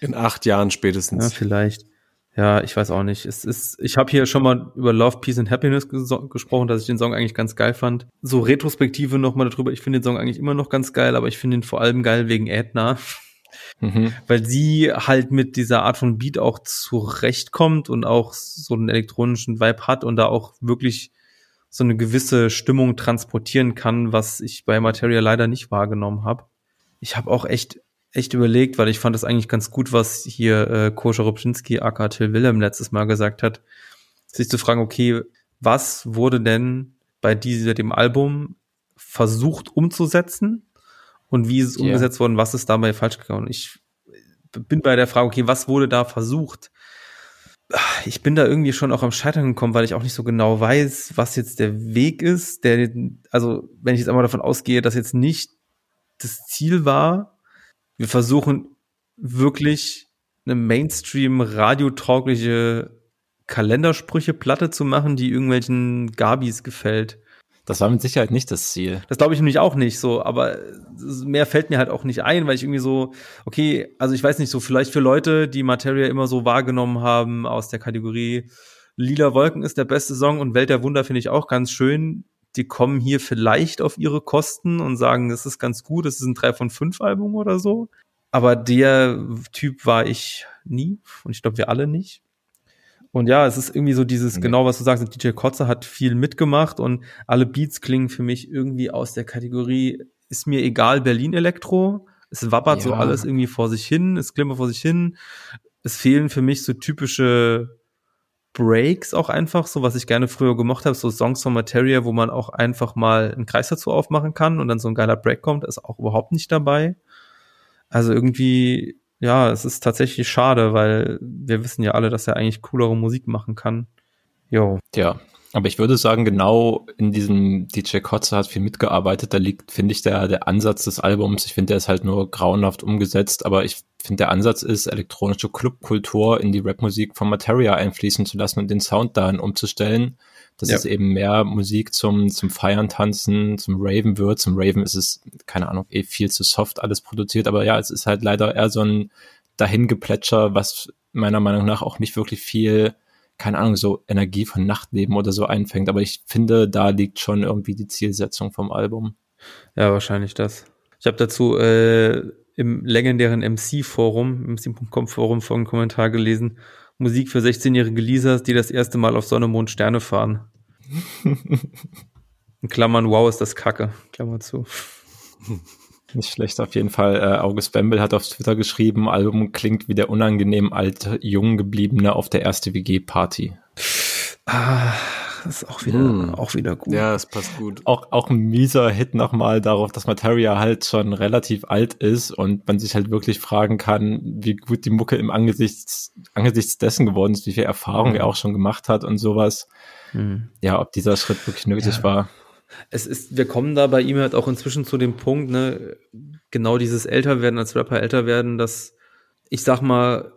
In acht Jahren spätestens.
Ja, vielleicht. Ja, ich weiß auch nicht. Es ist, ich habe hier schon mal über Love, Peace and Happiness ges gesprochen, dass ich den Song eigentlich ganz geil fand. So Retrospektive nochmal darüber. Ich finde den Song eigentlich immer noch ganz geil, aber ich finde ihn vor allem geil wegen Edna. Mhm. Weil sie halt mit dieser Art von Beat auch zurechtkommt und auch so einen elektronischen Vibe hat und da auch wirklich so eine gewisse Stimmung transportieren kann, was ich bei Materia leider nicht wahrgenommen habe. Ich habe auch echt echt überlegt, weil ich fand das eigentlich ganz gut, was hier äh, Koscher Robczynski aka Till Willem letztes Mal gesagt hat, sich zu fragen, okay, was wurde denn bei dieser, dem Album versucht umzusetzen und wie ist es yeah. umgesetzt worden, was ist dabei falsch gegangen? Ich bin bei der Frage, okay, was wurde da versucht? ich bin da irgendwie schon auch am Scheitern gekommen, weil ich auch nicht so genau weiß, was jetzt der Weg ist. Der, also, wenn ich jetzt einmal davon ausgehe, dass jetzt nicht das Ziel war, wir versuchen wirklich eine Mainstream-radiotaugliche Kalendersprüche-Platte zu machen, die irgendwelchen Gabis gefällt.
Das war mit Sicherheit nicht das Ziel.
Das glaube ich nämlich auch nicht so, aber mehr fällt mir halt auch nicht ein, weil ich irgendwie so, okay, also ich weiß nicht, so vielleicht für Leute, die Materia immer so wahrgenommen haben aus der Kategorie Lila Wolken ist der beste Song und Welt der Wunder finde ich auch ganz schön. Die kommen hier vielleicht auf ihre Kosten und sagen, das ist ganz gut, das ist ein 3 von 5 Album oder so. Aber der Typ war ich nie und ich glaube wir alle nicht. Und ja, es ist irgendwie so dieses, okay. genau was du sagst, DJ Kotze hat viel mitgemacht und alle Beats klingen für mich irgendwie aus der Kategorie, ist mir egal, Berlin Elektro. Es wappert ja. so alles irgendwie vor sich hin, es klimpert vor sich hin. Es fehlen für mich so typische Breaks auch einfach, so was ich gerne früher gemocht habe, so Songs von Materia, wo man auch einfach mal einen Kreis dazu aufmachen kann und dann so ein geiler Break kommt, ist auch überhaupt nicht dabei. Also irgendwie, ja, es ist tatsächlich schade, weil wir wissen ja alle, dass er eigentlich coolere Musik machen kann.
Jo. Ja, aber ich würde sagen, genau in diesem DJ Kotze hat viel mitgearbeitet. Da liegt, finde ich, der, der Ansatz des Albums. Ich finde, der ist halt nur grauenhaft umgesetzt, aber ich finde, der Ansatz ist, elektronische Clubkultur in die Rapmusik von Materia einfließen zu lassen und den Sound dahin umzustellen. Dass ja. es eben mehr Musik zum, zum Feiern, Tanzen, zum Raven wird. Zum Raven ist es, keine Ahnung, eh viel zu soft alles produziert. Aber ja, es ist halt leider eher so ein Dahingeplätscher, was meiner Meinung nach auch nicht wirklich viel keine Ahnung, so Energie von Nachtleben oder so einfängt. Aber ich finde, da liegt schon irgendwie die Zielsetzung vom Album.
Ja, wahrscheinlich das. Ich habe dazu äh, im legendären MC-Forum, MC.com-Forum folgenden Kommentar gelesen. Musik für 16-jährige Lisas, die das erste Mal auf Sonne, Mond, Sterne fahren. <laughs> In Klammern, wow, ist das Kacke. Klammer zu. <laughs>
Nicht schlecht auf jeden Fall. Äh, August Bembel hat auf Twitter geschrieben, Album klingt wie der unangenehm alte, jung gebliebene auf der erste WG-Party.
Ah, das ist auch wieder, mm. auch wieder gut.
Ja, es passt gut.
Auch, auch ein mieser Hit nochmal darauf, dass Materia halt schon relativ alt ist und man sich halt wirklich fragen kann, wie gut die Mucke im Angesichts, angesichts dessen geworden ist, wie viel Erfahrung er auch schon gemacht hat und sowas. Mm. Ja, ob dieser Schritt wirklich nötig ja. war
es ist, wir kommen da bei ihm halt auch inzwischen zu dem Punkt, ne, genau dieses Älterwerden als Rapper älter werden, dass ich sag mal,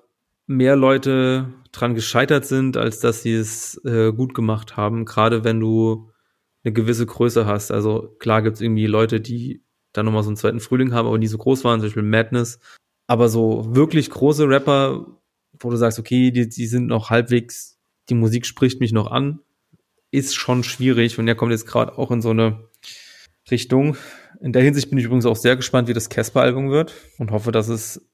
mehr Leute dran gescheitert sind, als dass sie es äh, gut gemacht haben, gerade wenn du eine gewisse Größe hast. Also klar gibt's irgendwie Leute, die dann nochmal so einen zweiten Frühling haben, aber nie so groß waren, zum Beispiel Madness. Aber so wirklich große Rapper, wo du sagst, okay, die, die sind noch halbwegs, die Musik spricht mich noch an, ist schon schwierig und er kommt jetzt gerade auch in so eine Richtung. In der Hinsicht bin ich übrigens auch sehr gespannt, wie das Casper-Album wird und hoffe, dass es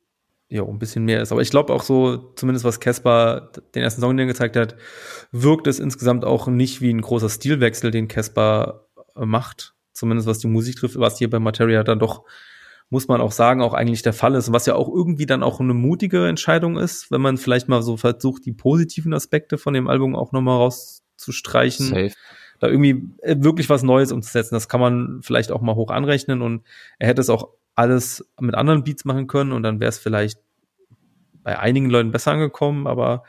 ja ein bisschen mehr ist. Aber ich glaube auch so, zumindest was Casper den ersten Song, den er gezeigt hat, wirkt es insgesamt auch nicht wie ein großer Stilwechsel, den Casper äh, macht. Zumindest was die Musik trifft, was hier bei Materia dann doch, muss man auch sagen, auch eigentlich der Fall ist. Und was ja auch irgendwie dann auch eine mutige Entscheidung ist, wenn man vielleicht mal so versucht, die positiven Aspekte von dem Album auch nochmal raus zu streichen. Safe. Da irgendwie äh, wirklich was Neues umzusetzen. Das kann man vielleicht auch mal hoch anrechnen und er hätte es auch alles mit anderen Beats machen können und dann wäre es vielleicht bei einigen Leuten besser angekommen, aber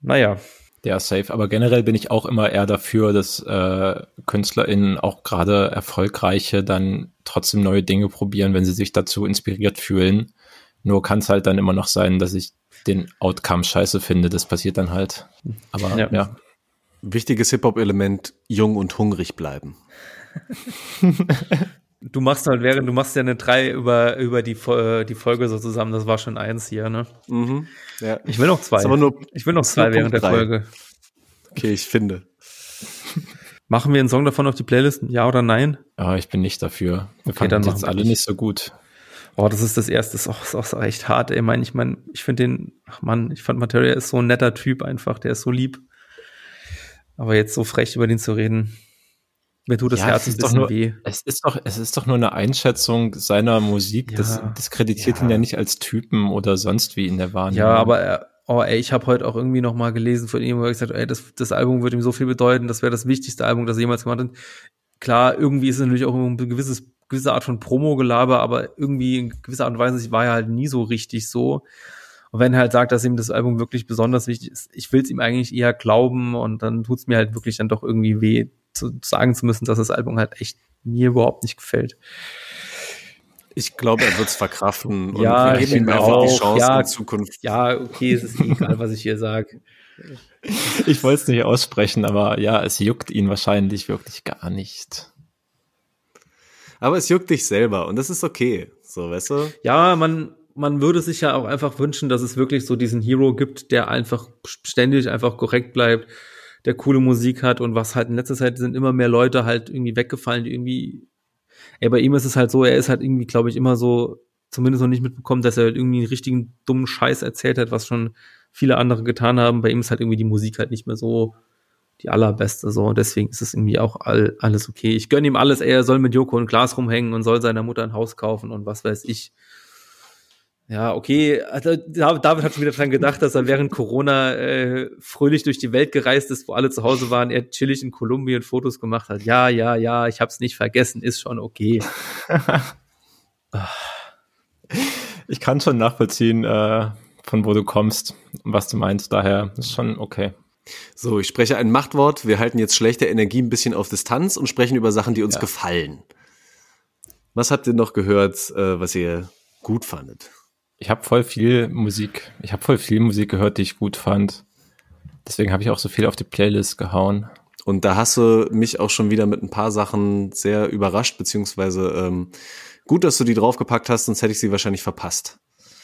naja.
Ja, safe. Aber generell bin ich auch immer eher dafür, dass äh, KünstlerInnen, auch gerade erfolgreiche, dann trotzdem neue Dinge probieren, wenn sie sich dazu inspiriert fühlen. Nur kann es halt dann immer noch sein, dass ich den Outcome scheiße finde. Das passiert dann halt. Aber ja. ja.
Wichtiges Hip-Hop-Element, jung und hungrig bleiben. <laughs>
du machst halt während, du machst ja eine drei über, über die, die Folge so zusammen, das war schon eins hier, ne? Mhm. Ja. Ich will noch zwei.
Nur,
ich will noch zwei während der Folge.
Okay, ich finde. <laughs>
Machen wir einen Song davon auf die Playlist? Ja oder nein?
Ja, ich bin nicht dafür. Wir okay, fanden jetzt alle nicht so gut.
Oh, das ist das erste, das ist auch, ist auch echt hart. Ich meine, ich meine, ich finde den, ach man, ich fand Materia ist so ein netter Typ einfach, der ist so lieb. Aber jetzt so frech über den zu reden, mir tut das ja, Herz ein bisschen
nur,
weh.
Es ist doch, es ist doch nur eine Einschätzung seiner Musik. Ja, das, das kreditiert ja. ihn ja nicht als Typen oder sonst wie in der Wahrnehmung.
Ja, aber er, oh ey, ich habe heute auch irgendwie noch mal gelesen von ihm, wo er gesagt hat, ey, das, das Album wird ihm so viel bedeuten, das wäre das wichtigste Album, das er jemals gemacht hat. Klar, irgendwie ist es natürlich auch ein gewisses gewisse Art von Promo-Gelaber, aber irgendwie in gewisser Art und Weise war er halt nie so richtig so. Und wenn er halt sagt, dass ihm das Album wirklich besonders wichtig ist, ich will es ihm eigentlich eher glauben und dann tut es mir halt wirklich dann doch irgendwie weh, zu, sagen zu müssen, dass das Album halt echt mir überhaupt nicht gefällt.
Ich glaube, er wird es verkraften
und ja, wir geben ihm einfach auch.
die Chance
ja,
in Zukunft.
Ja, okay, es ist egal, was ich hier sage. <laughs>
Ich wollte es nicht aussprechen, aber ja, es juckt ihn wahrscheinlich wirklich gar nicht.
Aber es juckt dich selber und das ist okay. So, weißt du?
Ja, man, man würde sich ja auch einfach wünschen, dass es wirklich so diesen Hero gibt, der einfach ständig einfach korrekt bleibt, der coole Musik hat und was halt in letzter Zeit sind immer mehr Leute halt irgendwie weggefallen, die irgendwie, ey, bei ihm ist es halt so, er ist halt irgendwie, glaube ich, immer so, zumindest noch nicht mitbekommen, dass er halt irgendwie einen richtigen dummen Scheiß erzählt hat, was schon viele andere getan haben. Bei ihm ist halt irgendwie die Musik halt nicht mehr so die allerbeste so. Und deswegen ist es irgendwie auch all, alles okay. Ich gönne ihm alles, ey, er soll mit Joko und Glas rumhängen und soll seiner Mutter ein Haus kaufen und was weiß ich. Ja, okay. Also, David hat schon wieder dran gedacht, dass er während Corona äh, fröhlich durch die Welt gereist ist, wo alle zu Hause waren, er chillig in Kolumbien Fotos gemacht hat. Ja, ja, ja, ich hab's nicht vergessen, ist schon okay. <laughs>
ich kann schon nachvollziehen, äh, von wo du kommst und was du meinst. Daher ist schon okay.
So, ich spreche ein Machtwort. Wir halten jetzt schlechte Energie ein bisschen auf Distanz und sprechen über Sachen, die uns ja. gefallen. Was habt ihr noch gehört, äh, was ihr gut fandet?
Ich habe voll viel Musik. Ich habe voll viel Musik gehört, die ich gut fand. Deswegen habe ich auch so viel auf die Playlist gehauen.
Und da hast du mich auch schon wieder mit ein paar Sachen sehr überrascht, beziehungsweise ähm, gut, dass du die draufgepackt hast, sonst hätte ich sie wahrscheinlich verpasst.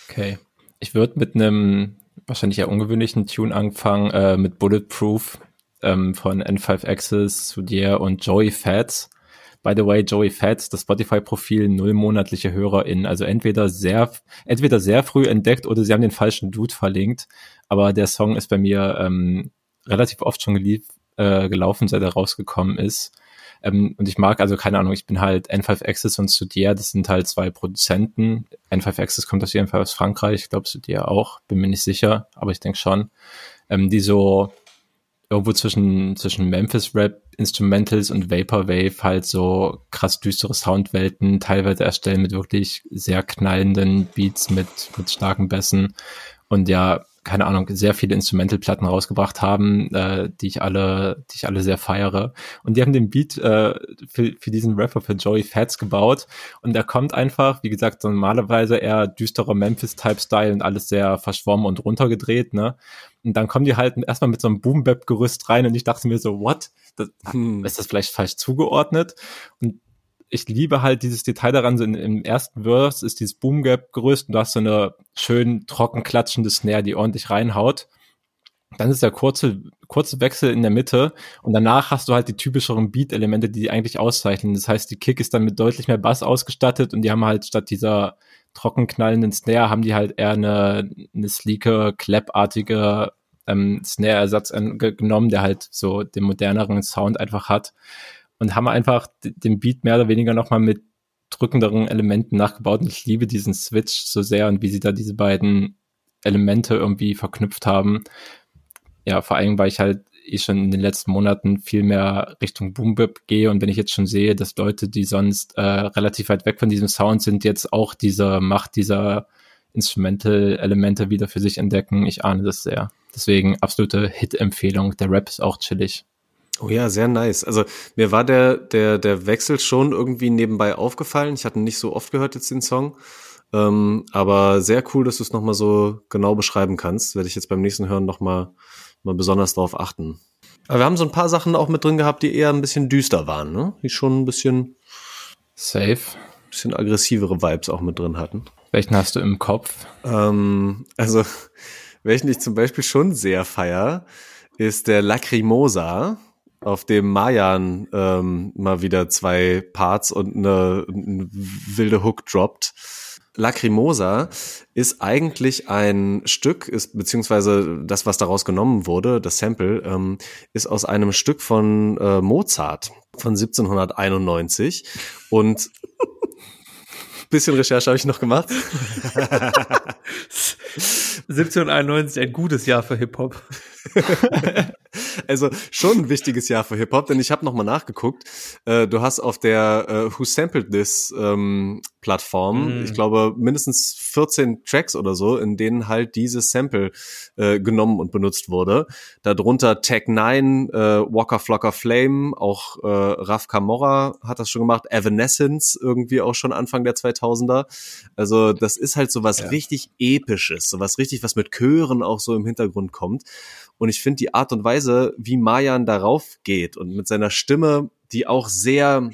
Okay. Ich würde mit einem wahrscheinlich eher ungewöhnlichen Tune angefangen, äh, mit Bulletproof ähm, von N5 Access, Sudier und Joey Fats. By the way, Joey Fats, das Spotify-Profil, null monatliche HörerInnen. Also entweder sehr, entweder sehr früh entdeckt oder sie haben den falschen Dude verlinkt. Aber der Song ist bei mir ähm, relativ oft schon gelief, äh, gelaufen, seit er rausgekommen ist. Ähm, und ich mag, also keine Ahnung, ich bin halt N5 Access und Studier, das sind halt zwei Produzenten. N5 Access kommt auf jeden Fall aus Frankreich, ich glaube Studier auch, bin mir nicht sicher, aber ich denke schon. Ähm, die so irgendwo zwischen, zwischen Memphis Rap, Instrumentals und Vaporwave halt so krass düstere Soundwelten teilweise erstellen mit wirklich sehr knallenden Beats mit, mit starken Bässen. Und ja, keine Ahnung, sehr viele Instrumentalplatten rausgebracht haben, äh, die ich alle, die ich alle sehr feiere. Und die haben den Beat äh, für, für diesen Rapper, für Joey Fats gebaut. Und er kommt einfach, wie gesagt, normalerweise eher düsterer Memphis-Type-Style und alles sehr verschwommen und runtergedreht, ne? Und dann kommen die halt erstmal mit so einem Boom-Bap-Gerüst rein und ich dachte mir so, what? Das, hm. Ist das vielleicht falsch zugeordnet? Und ich liebe halt dieses Detail daran, so in, im ersten Verse ist dieses Boom Gap Gerüst und du hast so eine schön trocken klatschende Snare, die ordentlich reinhaut. Dann ist der kurze, kurze Wechsel in der Mitte und danach hast du halt die typischeren Beat-Elemente, die die eigentlich auszeichnen. Das heißt, die Kick ist dann mit deutlich mehr Bass ausgestattet und die haben halt statt dieser trocken knallenden Snare, haben die halt eher eine, eine sleeke, clap-artige ähm, Snare-Ersatz genommen, der halt so den moderneren Sound einfach hat und haben einfach den Beat mehr oder weniger nochmal mit drückenderen Elementen nachgebaut. Und ich liebe diesen Switch so sehr und wie sie da diese beiden Elemente irgendwie verknüpft haben. Ja, vor allem, weil ich halt eh schon in den letzten Monaten viel mehr Richtung Boom gehe und wenn ich jetzt schon sehe, dass Leute, die sonst äh, relativ weit weg von diesem Sound sind, jetzt auch diese Macht dieser Instrumental-Elemente wieder für sich entdecken, ich ahne das sehr. Deswegen absolute Hit-Empfehlung. Der Rap ist auch chillig.
Oh ja, sehr nice. Also mir war der, der, der Wechsel schon irgendwie nebenbei aufgefallen. Ich hatte nicht so oft gehört jetzt den Song. Ähm, aber sehr cool, dass du es nochmal so genau beschreiben kannst. Werde ich jetzt beim nächsten Hören nochmal mal besonders drauf achten. Aber wir haben so ein paar Sachen auch mit drin gehabt, die eher ein bisschen düster waren, ne? Die schon ein bisschen
safe,
bisschen aggressivere Vibes auch mit drin hatten.
Welchen hast du im Kopf?
Ähm, also, welchen ich zum Beispiel schon sehr feier, ist der Lacrimosa auf dem Mayan ähm, mal wieder zwei Parts und eine, eine wilde Hook droppt. Lacrimosa ist eigentlich ein Stück, ist beziehungsweise das, was daraus genommen wurde, das Sample, ähm, ist aus einem Stück von äh, Mozart von 1791 und <laughs> bisschen Recherche habe ich noch gemacht. <laughs>
1791, ein gutes Jahr für Hip-Hop. <laughs>
also schon ein wichtiges Jahr für Hip-Hop, denn ich habe nochmal nachgeguckt. Äh, du hast auf der äh, Who Sampled This ähm, Plattform, mm. ich glaube, mindestens 14 Tracks oder so, in denen halt dieses Sample äh, genommen und benutzt wurde. Darunter Tech 9, äh, Walker Flocker Flame, auch äh, Raf Camorra hat das schon gemacht, Evanescence irgendwie auch schon Anfang der 2000er. Also das ist halt so was ja. richtig Episches, so was richtig, was mit Chören auch so im Hintergrund kommt. Und ich finde die Art und Weise, wie Mayan darauf geht und mit seiner Stimme, die auch sehr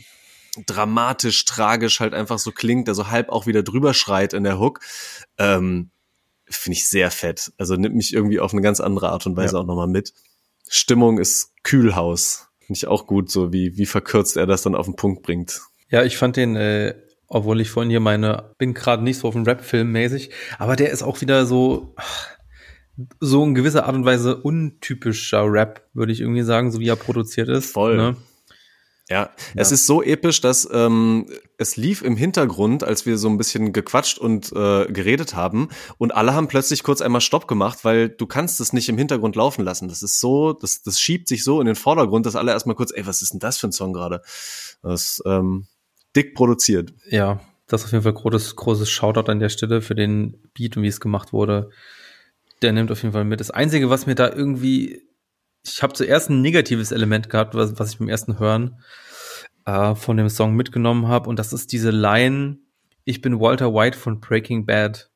dramatisch, tragisch halt einfach so klingt, also halb auch wieder drüber schreit in der Hook, ähm, finde ich sehr fett. Also nimmt mich irgendwie auf eine ganz andere Art und Weise ja. auch nochmal mit. Stimmung ist Kühlhaus. Finde ich auch gut, so wie, wie verkürzt er das dann auf den Punkt bringt.
Ja, ich fand den, äh, obwohl ich vorhin hier meine, bin gerade nicht so auf dem Rap-Film mäßig, aber der ist auch wieder so, so in gewisser Art und Weise untypischer Rap, würde ich irgendwie sagen, so wie er produziert ist.
Voll. Ne? Ja, ja, es ist so episch, dass ähm, es lief im Hintergrund, als wir so ein bisschen gequatscht und äh, geredet haben und alle haben plötzlich kurz einmal Stopp gemacht, weil du kannst es nicht im Hintergrund laufen lassen. Das ist so, das, das schiebt sich so in den Vordergrund, dass alle erstmal kurz, ey, was ist denn das für ein Song gerade? Das ähm, dick produziert.
Ja, das ist auf jeden Fall großes, großes Shoutout an der Stelle für den Beat und wie es gemacht wurde. Der nimmt auf jeden Fall mit. Das Einzige, was mir da irgendwie ich habe zuerst ein negatives Element gehabt, was, was ich beim ersten Hören äh, von dem Song mitgenommen habe. Und das ist diese Line, ich bin Walter White von Breaking Bad.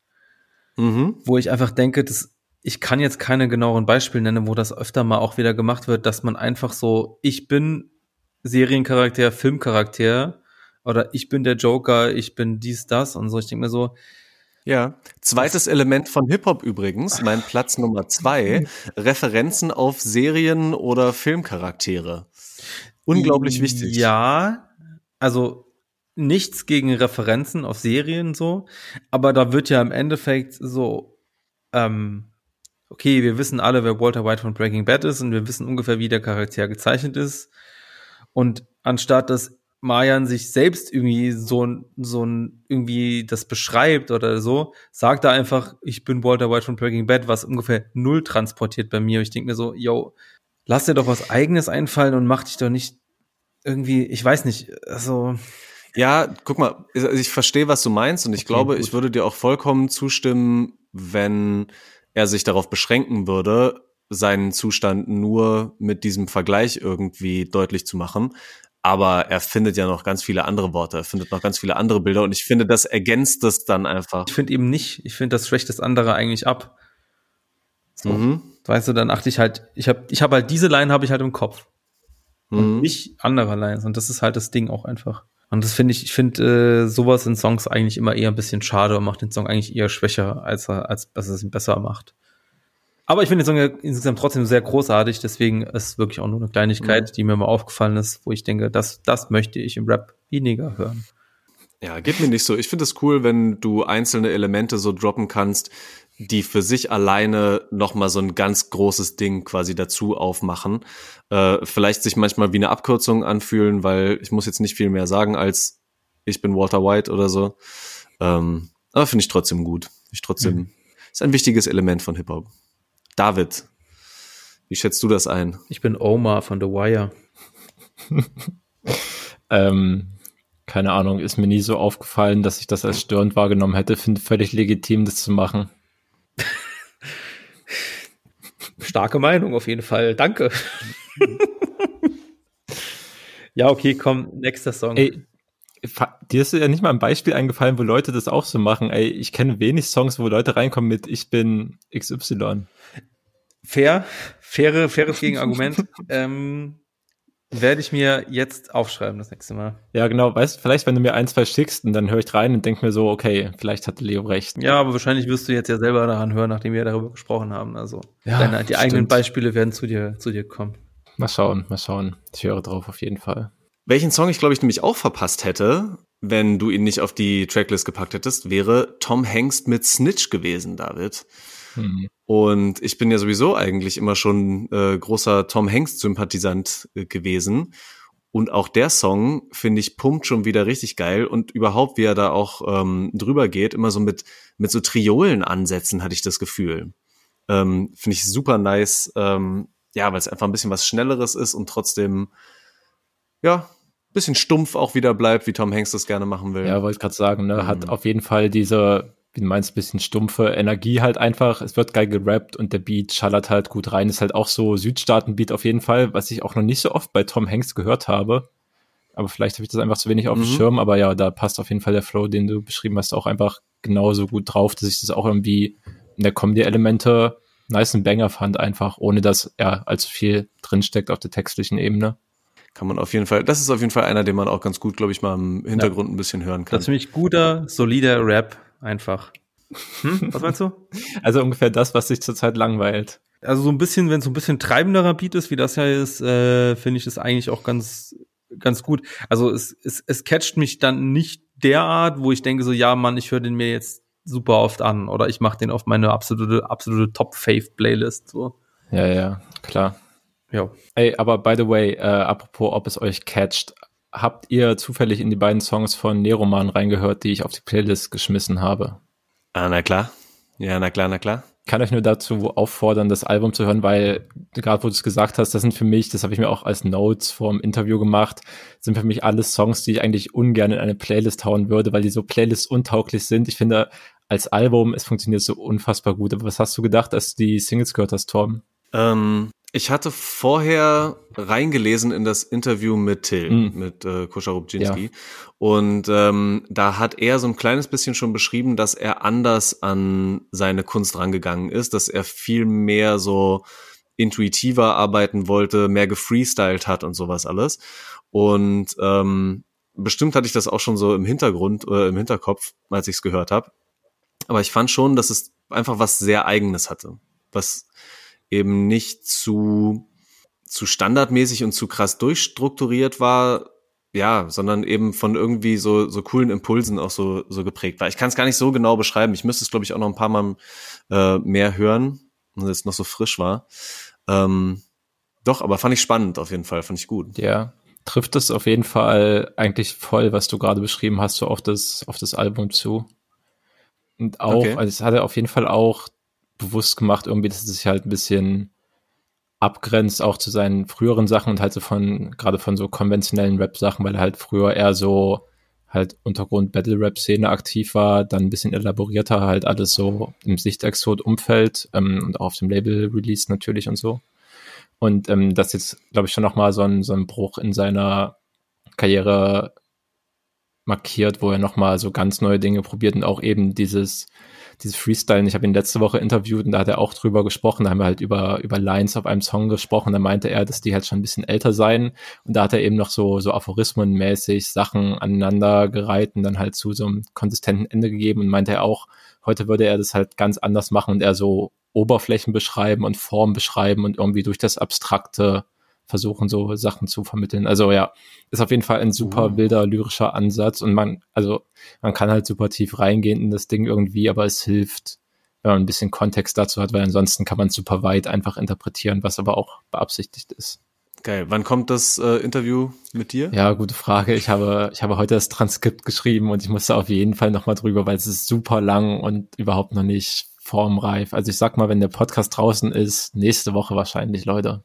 Mhm. Wo ich einfach denke, dass ich kann jetzt keine genaueren Beispiele nennen, wo das öfter mal auch wieder gemacht wird, dass man einfach so, ich bin Seriencharakter, Filmcharakter oder ich bin der Joker, ich bin dies, das und so. Ich denke mir so,
ja, zweites Element von Hip-Hop übrigens, mein Platz Nummer zwei, <laughs> Referenzen auf Serien oder Filmcharaktere. Unglaublich wichtig.
Ja, also nichts gegen Referenzen auf Serien so, aber da wird ja im Endeffekt so, ähm, okay, wir wissen alle, wer Walter White von Breaking Bad ist und wir wissen ungefähr, wie der Charakter gezeichnet ist. Und anstatt dass Mayan sich selbst irgendwie so, so ein, irgendwie das beschreibt oder so, sagt er einfach, ich bin Walter White von Breaking Bad, was ungefähr null transportiert bei mir. Ich denke mir so, yo, lass dir doch was eigenes einfallen und mach dich doch nicht irgendwie, ich weiß nicht, also.
Ja, guck mal, ich verstehe, was du meinst und ich okay, glaube, gut. ich würde dir auch vollkommen zustimmen, wenn er sich darauf beschränken würde, seinen Zustand nur mit diesem Vergleich irgendwie deutlich zu machen aber er findet ja noch ganz viele andere Worte, er findet noch ganz viele andere Bilder und ich finde, das ergänzt es dann einfach.
Ich finde eben nicht, ich finde, das schwächt das andere eigentlich ab. So, mhm. Weißt du, dann achte ich halt, ich habe ich hab halt diese Line habe ich halt im Kopf. Mhm. Und nicht andere Lines. Und das ist halt das Ding auch einfach. Und das finde ich, ich finde äh, sowas in Songs eigentlich immer eher ein bisschen schade und macht den Song eigentlich eher schwächer, als er, als dass es ihn besser macht. Aber ich finde den Song insgesamt trotzdem sehr großartig, deswegen ist es wirklich auch nur eine Kleinigkeit, mhm. die mir mal aufgefallen ist, wo ich denke, das, das möchte ich im Rap weniger hören.
Ja, geht mir nicht so. Ich finde es cool, wenn du einzelne Elemente so droppen kannst, die für sich alleine nochmal so ein ganz großes Ding quasi dazu aufmachen. Äh, vielleicht sich manchmal wie eine Abkürzung anfühlen, weil ich muss jetzt nicht viel mehr sagen als ich bin Walter White oder so. Ähm, aber finde ich trotzdem gut. Ich trotzdem, mhm. ist ein wichtiges Element von Hip-Hop. David, wie schätzt du das ein?
Ich bin Omar von The Wire. <laughs>
ähm, keine Ahnung, ist mir nie so aufgefallen, dass ich das als störend wahrgenommen hätte. Finde völlig legitim, das zu machen. <laughs>
Starke Meinung auf jeden Fall. Danke. <laughs> ja, okay, komm, nächster Song.
Ey, dir ist ja nicht mal ein Beispiel eingefallen, wo Leute das auch so machen. Ey, ich kenne wenig Songs, wo Leute reinkommen mit Ich bin XY.
Fair, faire, faires Gegenargument. <laughs> ähm, werde ich mir jetzt aufschreiben das nächste Mal.
Ja, genau. Weißt vielleicht, wenn du mir ein, zwei schickst, und dann höre ich rein und denke mir so, okay, vielleicht hat Leo recht.
Ja, aber wahrscheinlich wirst du jetzt ja selber daran hören, nachdem wir darüber gesprochen haben. Also ja, deine, die stimmt. eigenen Beispiele werden zu dir, zu dir kommen.
Mal schauen, mal schauen. Ich höre drauf auf jeden Fall.
Welchen Song ich, glaube ich, nämlich auch verpasst hätte, wenn du ihn nicht auf die Tracklist gepackt hättest, wäre Tom Hanks mit Snitch gewesen, David. Mhm. Und ich bin ja sowieso eigentlich immer schon äh, großer Tom Hanks-Sympathisant äh, gewesen. Und auch der Song, finde ich, pumpt schon wieder richtig geil. Und überhaupt, wie er da auch ähm, drüber geht, immer so mit, mit so Triolen-Ansätzen, hatte ich das Gefühl. Ähm, finde ich super nice. Ähm, ja, weil es einfach ein bisschen was Schnelleres ist und trotzdem, ja, bisschen stumpf auch wieder bleibt, wie Tom Hanks das gerne machen will.
Ja, wollte gerade sagen, ne, hat mhm. auf jeden Fall diese wie du meinst, bisschen stumpfe Energie halt einfach. Es wird geil gerappt und der Beat schallert halt gut rein. Ist halt auch so Südstaaten-Beat auf jeden Fall, was ich auch noch nicht so oft bei Tom Hanks gehört habe. Aber vielleicht habe ich das einfach zu wenig auf dem mhm. Schirm. Aber ja, da passt auf jeden Fall der Flow, den du beschrieben hast, auch einfach genauso gut drauf, dass ich das auch irgendwie in der Comedy-Elemente nice und Banger fand, einfach, ohne dass er allzu viel drinsteckt auf der textlichen Ebene
kann man auf jeden Fall, das ist auf jeden Fall einer, den man auch ganz gut, glaube ich, mal im Hintergrund ja. ein bisschen hören kann.
Das ist nämlich guter, solider Rap, einfach. Hm? Was meinst du? <laughs>
Also ungefähr das, was sich zurzeit langweilt.
Also so ein bisschen, wenn es so ein bisschen treibenderer Beat ist, wie das ja ist, äh, finde ich das eigentlich auch ganz, ganz gut. Also es, es, es catcht mich dann nicht derart, wo ich denke so, ja, Mann, ich höre den mir jetzt super oft an oder ich mache den auf meine absolute, absolute Top-Fave-Playlist. So.
Ja, ja, klar. Ja. Ey, aber by the way, äh, apropos, ob es euch catcht, habt ihr zufällig in die beiden Songs von Neroman reingehört, die ich auf die Playlist geschmissen habe?
Ah, na klar. Ja, na klar, na klar
kann euch nur dazu auffordern, das Album zu hören, weil gerade wo du es gesagt hast, das sind für mich, das habe ich mir auch als Notes vor dem Interview gemacht, sind für mich alles Songs, die ich eigentlich ungern in eine Playlist hauen würde, weil die so Playlist untauglich sind. Ich finde, als Album, es funktioniert so unfassbar gut. Aber was hast du gedacht, als du die Singles gehört hast, Torben?
Ähm, ich hatte vorher reingelesen in das Interview mit Till, mm. mit äh, Koscha Ja. Und ähm, da hat er so ein kleines bisschen schon beschrieben, dass er anders an seine Kunst rangegangen ist, dass er viel mehr so intuitiver arbeiten wollte, mehr gefreestylt hat und sowas alles. Und ähm, bestimmt hatte ich das auch schon so im Hintergrund, äh, im Hinterkopf, als ich es gehört habe. Aber ich fand schon, dass es einfach was sehr Eigenes hatte. Was eben nicht zu, zu standardmäßig und zu krass durchstrukturiert war, ja, sondern eben von irgendwie so, so coolen Impulsen auch so, so geprägt war. Ich kann es gar nicht so genau beschreiben. Ich müsste es, glaube ich, auch noch ein paar Mal äh, mehr hören, weil es noch so frisch war. Ähm, doch, aber fand ich spannend auf jeden Fall, fand ich gut.
Ja, trifft es auf jeden Fall eigentlich voll, was du gerade beschrieben hast, so auf das, auf das Album zu. Und auch, okay. also es hatte auf jeden Fall auch bewusst gemacht, irgendwie, dass es sich halt ein bisschen abgrenzt auch zu seinen früheren Sachen und halt so von, gerade von so konventionellen Rap-Sachen, weil er halt früher eher so halt Untergrund-Battle-Rap-Szene aktiv war, dann ein bisschen elaborierter halt alles so im Sichtexot-Umfeld ähm, und auch auf dem Label-Release natürlich und so. Und ähm, das jetzt, glaube ich, schon nochmal so ein, so ein Bruch in seiner Karriere markiert, wo er nochmal so ganz neue Dinge probiert und auch eben dieses dieses Freestyle. Ich habe ihn letzte Woche interviewt und da hat er auch drüber gesprochen. Da haben wir halt über, über Lines auf einem Song gesprochen. Da meinte er, dass die halt schon ein bisschen älter seien. Und da hat er eben noch so, so aphorismenmäßig Sachen aneinander gereiht und dann halt zu so einem konsistenten Ende gegeben und meinte er auch, heute würde er das halt ganz anders machen und er so Oberflächen beschreiben und Form beschreiben und irgendwie durch das Abstrakte versuchen, so Sachen zu vermitteln. Also ja, ist auf jeden Fall ein super wilder lyrischer Ansatz und man, also man kann halt super tief reingehen in das Ding irgendwie, aber es hilft, wenn man ein bisschen Kontext dazu hat, weil ansonsten kann man super weit einfach interpretieren, was aber auch beabsichtigt ist.
Geil. Wann kommt das äh, Interview mit dir?
Ja, gute Frage. Ich habe, ich habe heute das Transkript geschrieben und ich musste auf jeden Fall nochmal drüber, weil es ist super lang und überhaupt noch nicht formreif. Also ich sag mal, wenn der Podcast draußen ist, nächste Woche wahrscheinlich, Leute.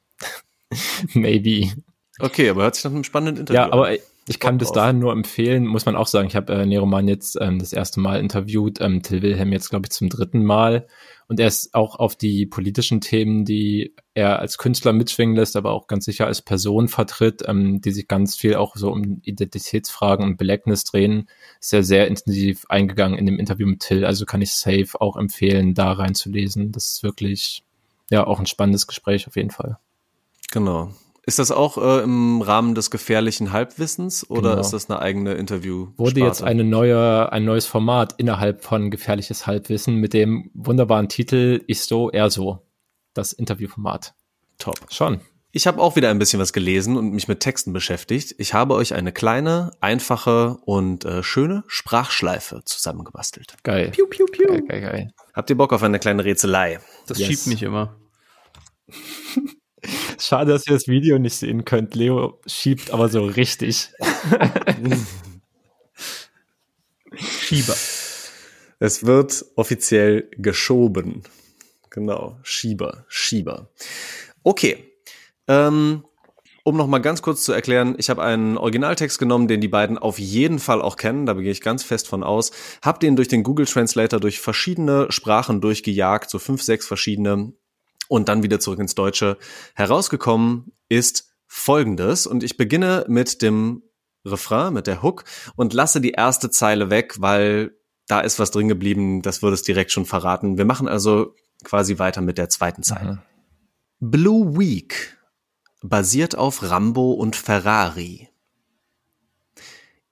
<laughs> Maybe.
Okay, aber hört sich nach einem spannenden Interview
Ja, aber ich kann bis dahin nur empfehlen, muss man auch sagen, ich habe äh, Neroman jetzt ähm, das erste Mal interviewt, ähm, Till Wilhelm jetzt, glaube ich, zum dritten Mal. Und er ist auch auf die politischen Themen, die er als Künstler mitschwingen lässt, aber auch ganz sicher als Person vertritt, ähm, die sich ganz viel auch so um Identitätsfragen und Belegnis drehen, ist er sehr intensiv eingegangen in dem Interview mit Till. Also kann ich safe auch empfehlen, da reinzulesen. Das ist wirklich, ja, auch ein spannendes Gespräch auf jeden Fall.
Genau. Ist das auch äh, im Rahmen des gefährlichen Halbwissens oder genau. ist das eine eigene Interview?
Wurde jetzt eine neue, ein neues Format innerhalb von gefährliches Halbwissen mit dem wunderbaren Titel Ich so, er so. Das Interviewformat.
Top. Schon. Ich habe auch wieder ein bisschen was gelesen und mich mit Texten beschäftigt. Ich habe euch eine kleine, einfache und äh, schöne Sprachschleife zusammengebastelt.
Geil.
Piu, piu, piu. Geil, geil, geil. Habt ihr Bock auf eine kleine Rätselei?
Das yes. schiebt mich immer. <laughs>
Schade, dass ihr das Video nicht sehen könnt. Leo schiebt aber so richtig.
Schieber. Es wird offiziell geschoben. Genau, Schieber, Schieber. Okay. Ähm, um noch mal ganz kurz zu erklären, ich habe einen Originaltext genommen, den die beiden auf jeden Fall auch kennen, da gehe ich ganz fest von aus, habe den durch den Google Translator durch verschiedene Sprachen durchgejagt, so fünf, sechs verschiedene und dann wieder zurück ins Deutsche. Herausgekommen ist folgendes und ich beginne mit dem Refrain, mit der Hook und lasse die erste Zeile weg, weil da ist was drin geblieben, das würde es direkt schon verraten. Wir machen also quasi weiter mit der zweiten Zeile. Mhm. Blue Week basiert auf Rambo und Ferrari.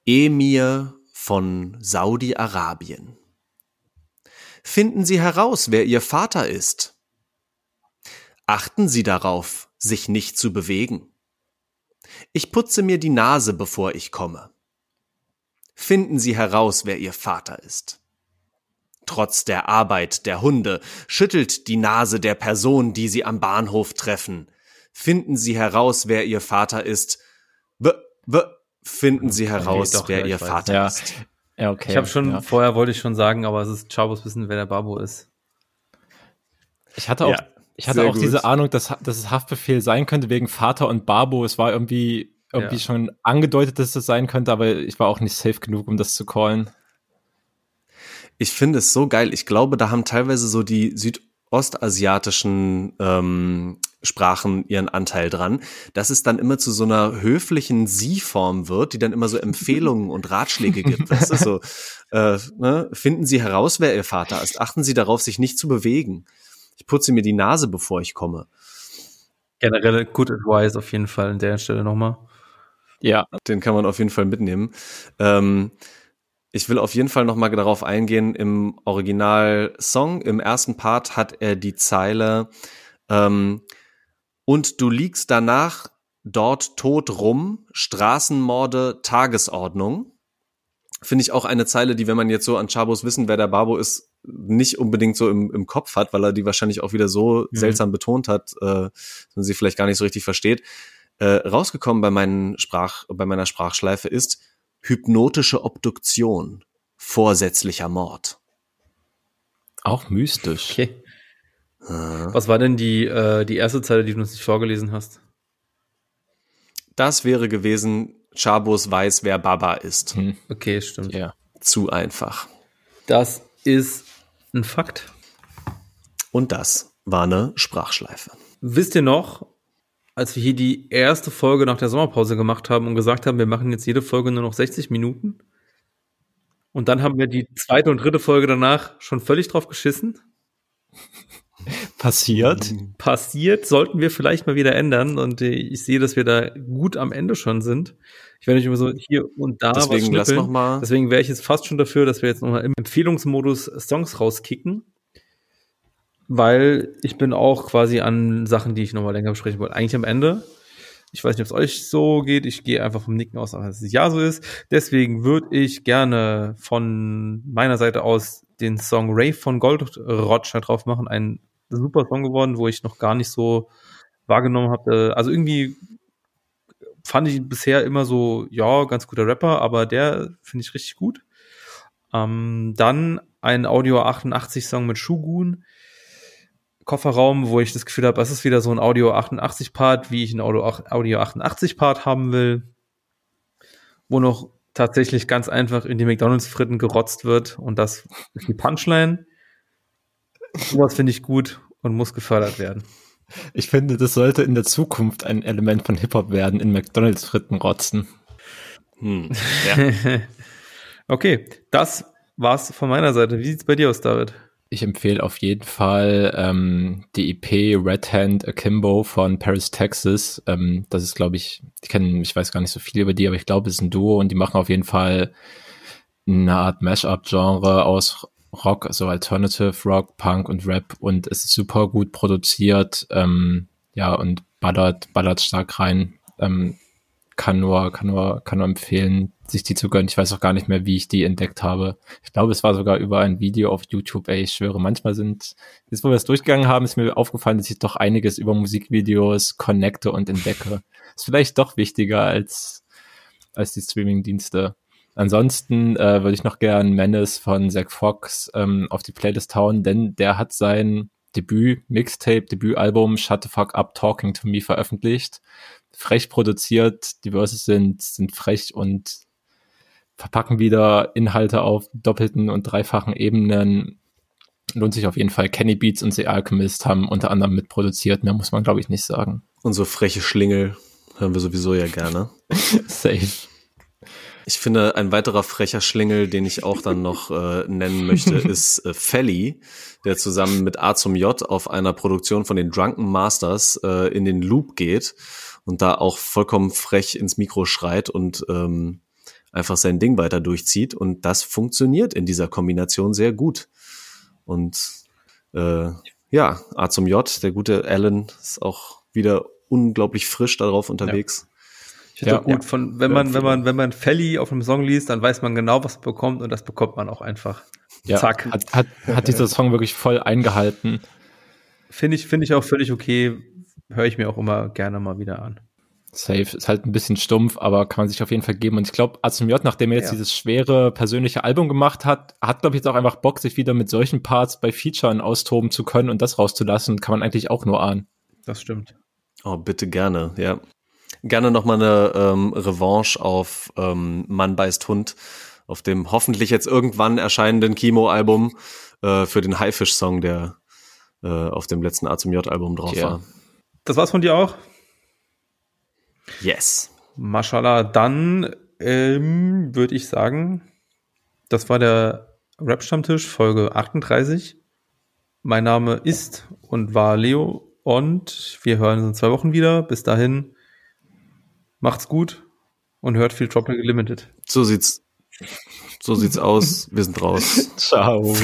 Emir von Saudi-Arabien. Finden Sie heraus, wer Ihr Vater ist. Achten Sie darauf, sich nicht zu bewegen. Ich putze mir die Nase, bevor ich komme. Finden Sie heraus, wer Ihr Vater ist. Trotz der Arbeit der Hunde schüttelt die Nase der Person, die Sie am Bahnhof treffen. Finden Sie heraus, wer Ihr Vater ist. W, w, finden Sie heraus, okay, doch, wer ja, Ihr Vater ja. ist.
Ja, okay. Ich habe schon, ja. vorher wollte ich schon sagen, aber es ist Chabos wissen, wer der Babo ist.
Ich hatte auch, ja, ich hatte auch gut. diese Ahnung, dass, dass es Haftbefehl sein könnte wegen Vater und Babo. Es war irgendwie, irgendwie ja. schon angedeutet, dass es sein könnte, aber ich war auch nicht safe genug, um das zu callen.
Ich finde es so geil. Ich glaube, da haben teilweise so die südostasiatischen ähm, Sprachen ihren Anteil dran, dass es dann immer zu so einer höflichen Sie-Form wird, die dann immer so Empfehlungen und Ratschläge gibt. <laughs> Weißt du, so, äh, ne? Finden Sie heraus, wer Ihr Vater ist. Achten Sie darauf, sich nicht zu bewegen. Ich putze mir die Nase, bevor ich komme.
Generell good advice auf jeden Fall an der Stelle nochmal.
Ja. Den kann man auf jeden Fall mitnehmen. Ähm, ich will auf jeden Fall nochmal darauf eingehen. Im Original-Song, im ersten Part hat er die Zeile, ähm, und du liegst danach dort tot rum, Straßenmorde, Tagesordnung. Finde ich auch eine Zeile, die, wenn man jetzt so an Chabos wissen, wer der Babo ist, nicht unbedingt so im, im Kopf hat, weil er die wahrscheinlich auch wieder so mhm. seltsam betont hat, äh, und sie vielleicht gar nicht so richtig versteht. Äh, rausgekommen bei, meinen Sprach, bei meiner Sprachschleife ist hypnotische Obduktion, vorsätzlicher Mord.
Auch mystisch.
Okay. Was war denn die, äh, die erste Zeile, die du uns nicht vorgelesen hast?
Das wäre gewesen, Chabos weiß, wer Baba ist. Hm.
Okay, stimmt.
Ja. Zu einfach.
Das ist ein Fakt.
Und das war eine Sprachschleife.
Wisst ihr noch, als wir hier die erste Folge nach der Sommerpause gemacht haben und gesagt haben, wir machen jetzt jede Folge nur noch 60 Minuten? Und dann haben wir die zweite und dritte Folge danach schon völlig drauf geschissen? <laughs>
Passiert.
Passiert, sollten wir vielleicht mal wieder ändern. Und äh, ich sehe, dass wir da gut am Ende schon sind. Ich werde nicht immer so hier und da
Deswegen was lass noch mal.
Deswegen wäre ich jetzt fast schon dafür, dass wir jetzt nochmal im Empfehlungsmodus Songs rauskicken. Weil ich bin auch quasi an Sachen, die ich nochmal länger besprechen wollte. Eigentlich am Ende. Ich weiß nicht, ob es euch so geht. Ich gehe einfach vom Nicken aus, dass es ja so ist. Deswegen würde ich gerne von meiner Seite aus den Song Ray von Goldroger drauf machen. Ein super Song geworden, wo ich noch gar nicht so wahrgenommen habe. Also irgendwie fand ich ihn bisher immer so, ja, ganz guter Rapper, aber der finde ich richtig gut. Ähm, dann ein Audio 88 Song mit Shugun. Kofferraum, wo ich das Gefühl habe, das ist wieder so ein Audio 88 Part, wie ich ein Audio, Audio 88 Part haben will. Wo noch tatsächlich ganz einfach in die McDonalds Fritten gerotzt wird und das ist die Punchline. Sowas finde ich gut und muss gefördert werden.
Ich finde, das sollte in der Zukunft ein Element von Hip-Hop werden, in McDonalds Fritten rotzen.
Hm. Ja. <laughs> okay, das war's von meiner Seite. Wie sieht's bei dir aus, David?
Ich empfehle auf jeden Fall ähm, die EP Red Hand Akimbo von Paris, Texas. Ähm, das ist, glaube ich, ich kenne, ich weiß gar nicht so viel über die, aber ich glaube, es ist ein Duo und die machen auf jeden Fall eine Art Mashup-Genre aus Rock, also Alternative Rock, Punk und Rap und es ist super gut produziert, ähm, ja, und ballert, ballert stark rein. Ähm, kann nur, kann nur, kann nur empfehlen, sich die zu gönnen. Ich weiß auch gar nicht mehr, wie ich die entdeckt habe. Ich glaube, es war sogar über ein Video auf YouTube. Ey, ich schwöre, manchmal sind, jetzt wo wir es durchgegangen haben, ist mir aufgefallen, dass ich doch einiges über Musikvideos connecte und entdecke. Ist vielleicht doch wichtiger als, als die Streaming-Dienste. Ansonsten äh, würde ich noch gern Menace von Zach Fox ähm, auf die Playlist hauen, denn der hat sein Debüt, Mixtape, Debütalbum Shut the Fuck Up Talking to Me veröffentlicht. Frech produziert, die Verses sind, sind frech und verpacken wieder Inhalte auf doppelten und dreifachen Ebenen. Lohnt sich auf jeden Fall. Kenny Beats und The Alchemist haben unter anderem mitproduziert. Mehr muss man, glaube ich, nicht sagen.
Und so freche Schlingel hören wir sowieso ja gerne. <laughs>
Safe.
Ich finde, ein weiterer frecher Schlingel, den ich auch dann noch äh, nennen möchte, <laughs> ist äh, Felly, der zusammen mit A zum J auf einer Produktion von den Drunken Masters äh, in den Loop geht und da auch vollkommen frech ins Mikro schreit und ähm, einfach sein Ding weiter durchzieht. Und das funktioniert in dieser Kombination sehr gut. Und äh, ja, A zum J, der gute Alan ist auch wieder unglaublich frisch darauf unterwegs.
Ja. Ich finde ja, gut, ja. von, wenn man, wenn man, wenn man Felly auf einem Song liest, dann weiß man genau, was man bekommt und das bekommt man auch einfach.
Ja, Zack. Hat, hat, hat dieser Song wirklich voll eingehalten.
Finde ich, finde ich auch völlig okay. höre ich mir auch immer gerne mal wieder an.
Safe ist halt ein bisschen stumpf, aber kann man sich auf jeden Fall geben. Und ich glaube, Azum J, nachdem er jetzt ja. dieses schwere persönliche Album gemacht hat, hat, glaube ich, jetzt auch einfach Bock, sich wieder mit solchen Parts bei Featuren austoben zu können und das rauszulassen, kann man eigentlich auch nur ahnen.
Das stimmt.
Oh, bitte gerne, ja. Gerne nochmal eine ähm, Revanche auf ähm, Mann beißt Hund, auf dem hoffentlich jetzt irgendwann erscheinenden Kimo-Album äh, für den Haifisch-Song, der äh, auf dem letzten A zum J-Album drauf ja. war.
Das war's von dir auch?
Yes.
Mashallah, dann ähm, würde ich sagen, das war der Rap-Stammtisch, Folge 38. Mein Name ist und war Leo und wir hören uns in zwei Wochen wieder. Bis dahin, macht's gut und hört viel Tropical Limited.
So sieht's, so sieht's aus. Wir sind raus. <laughs>
Ciao.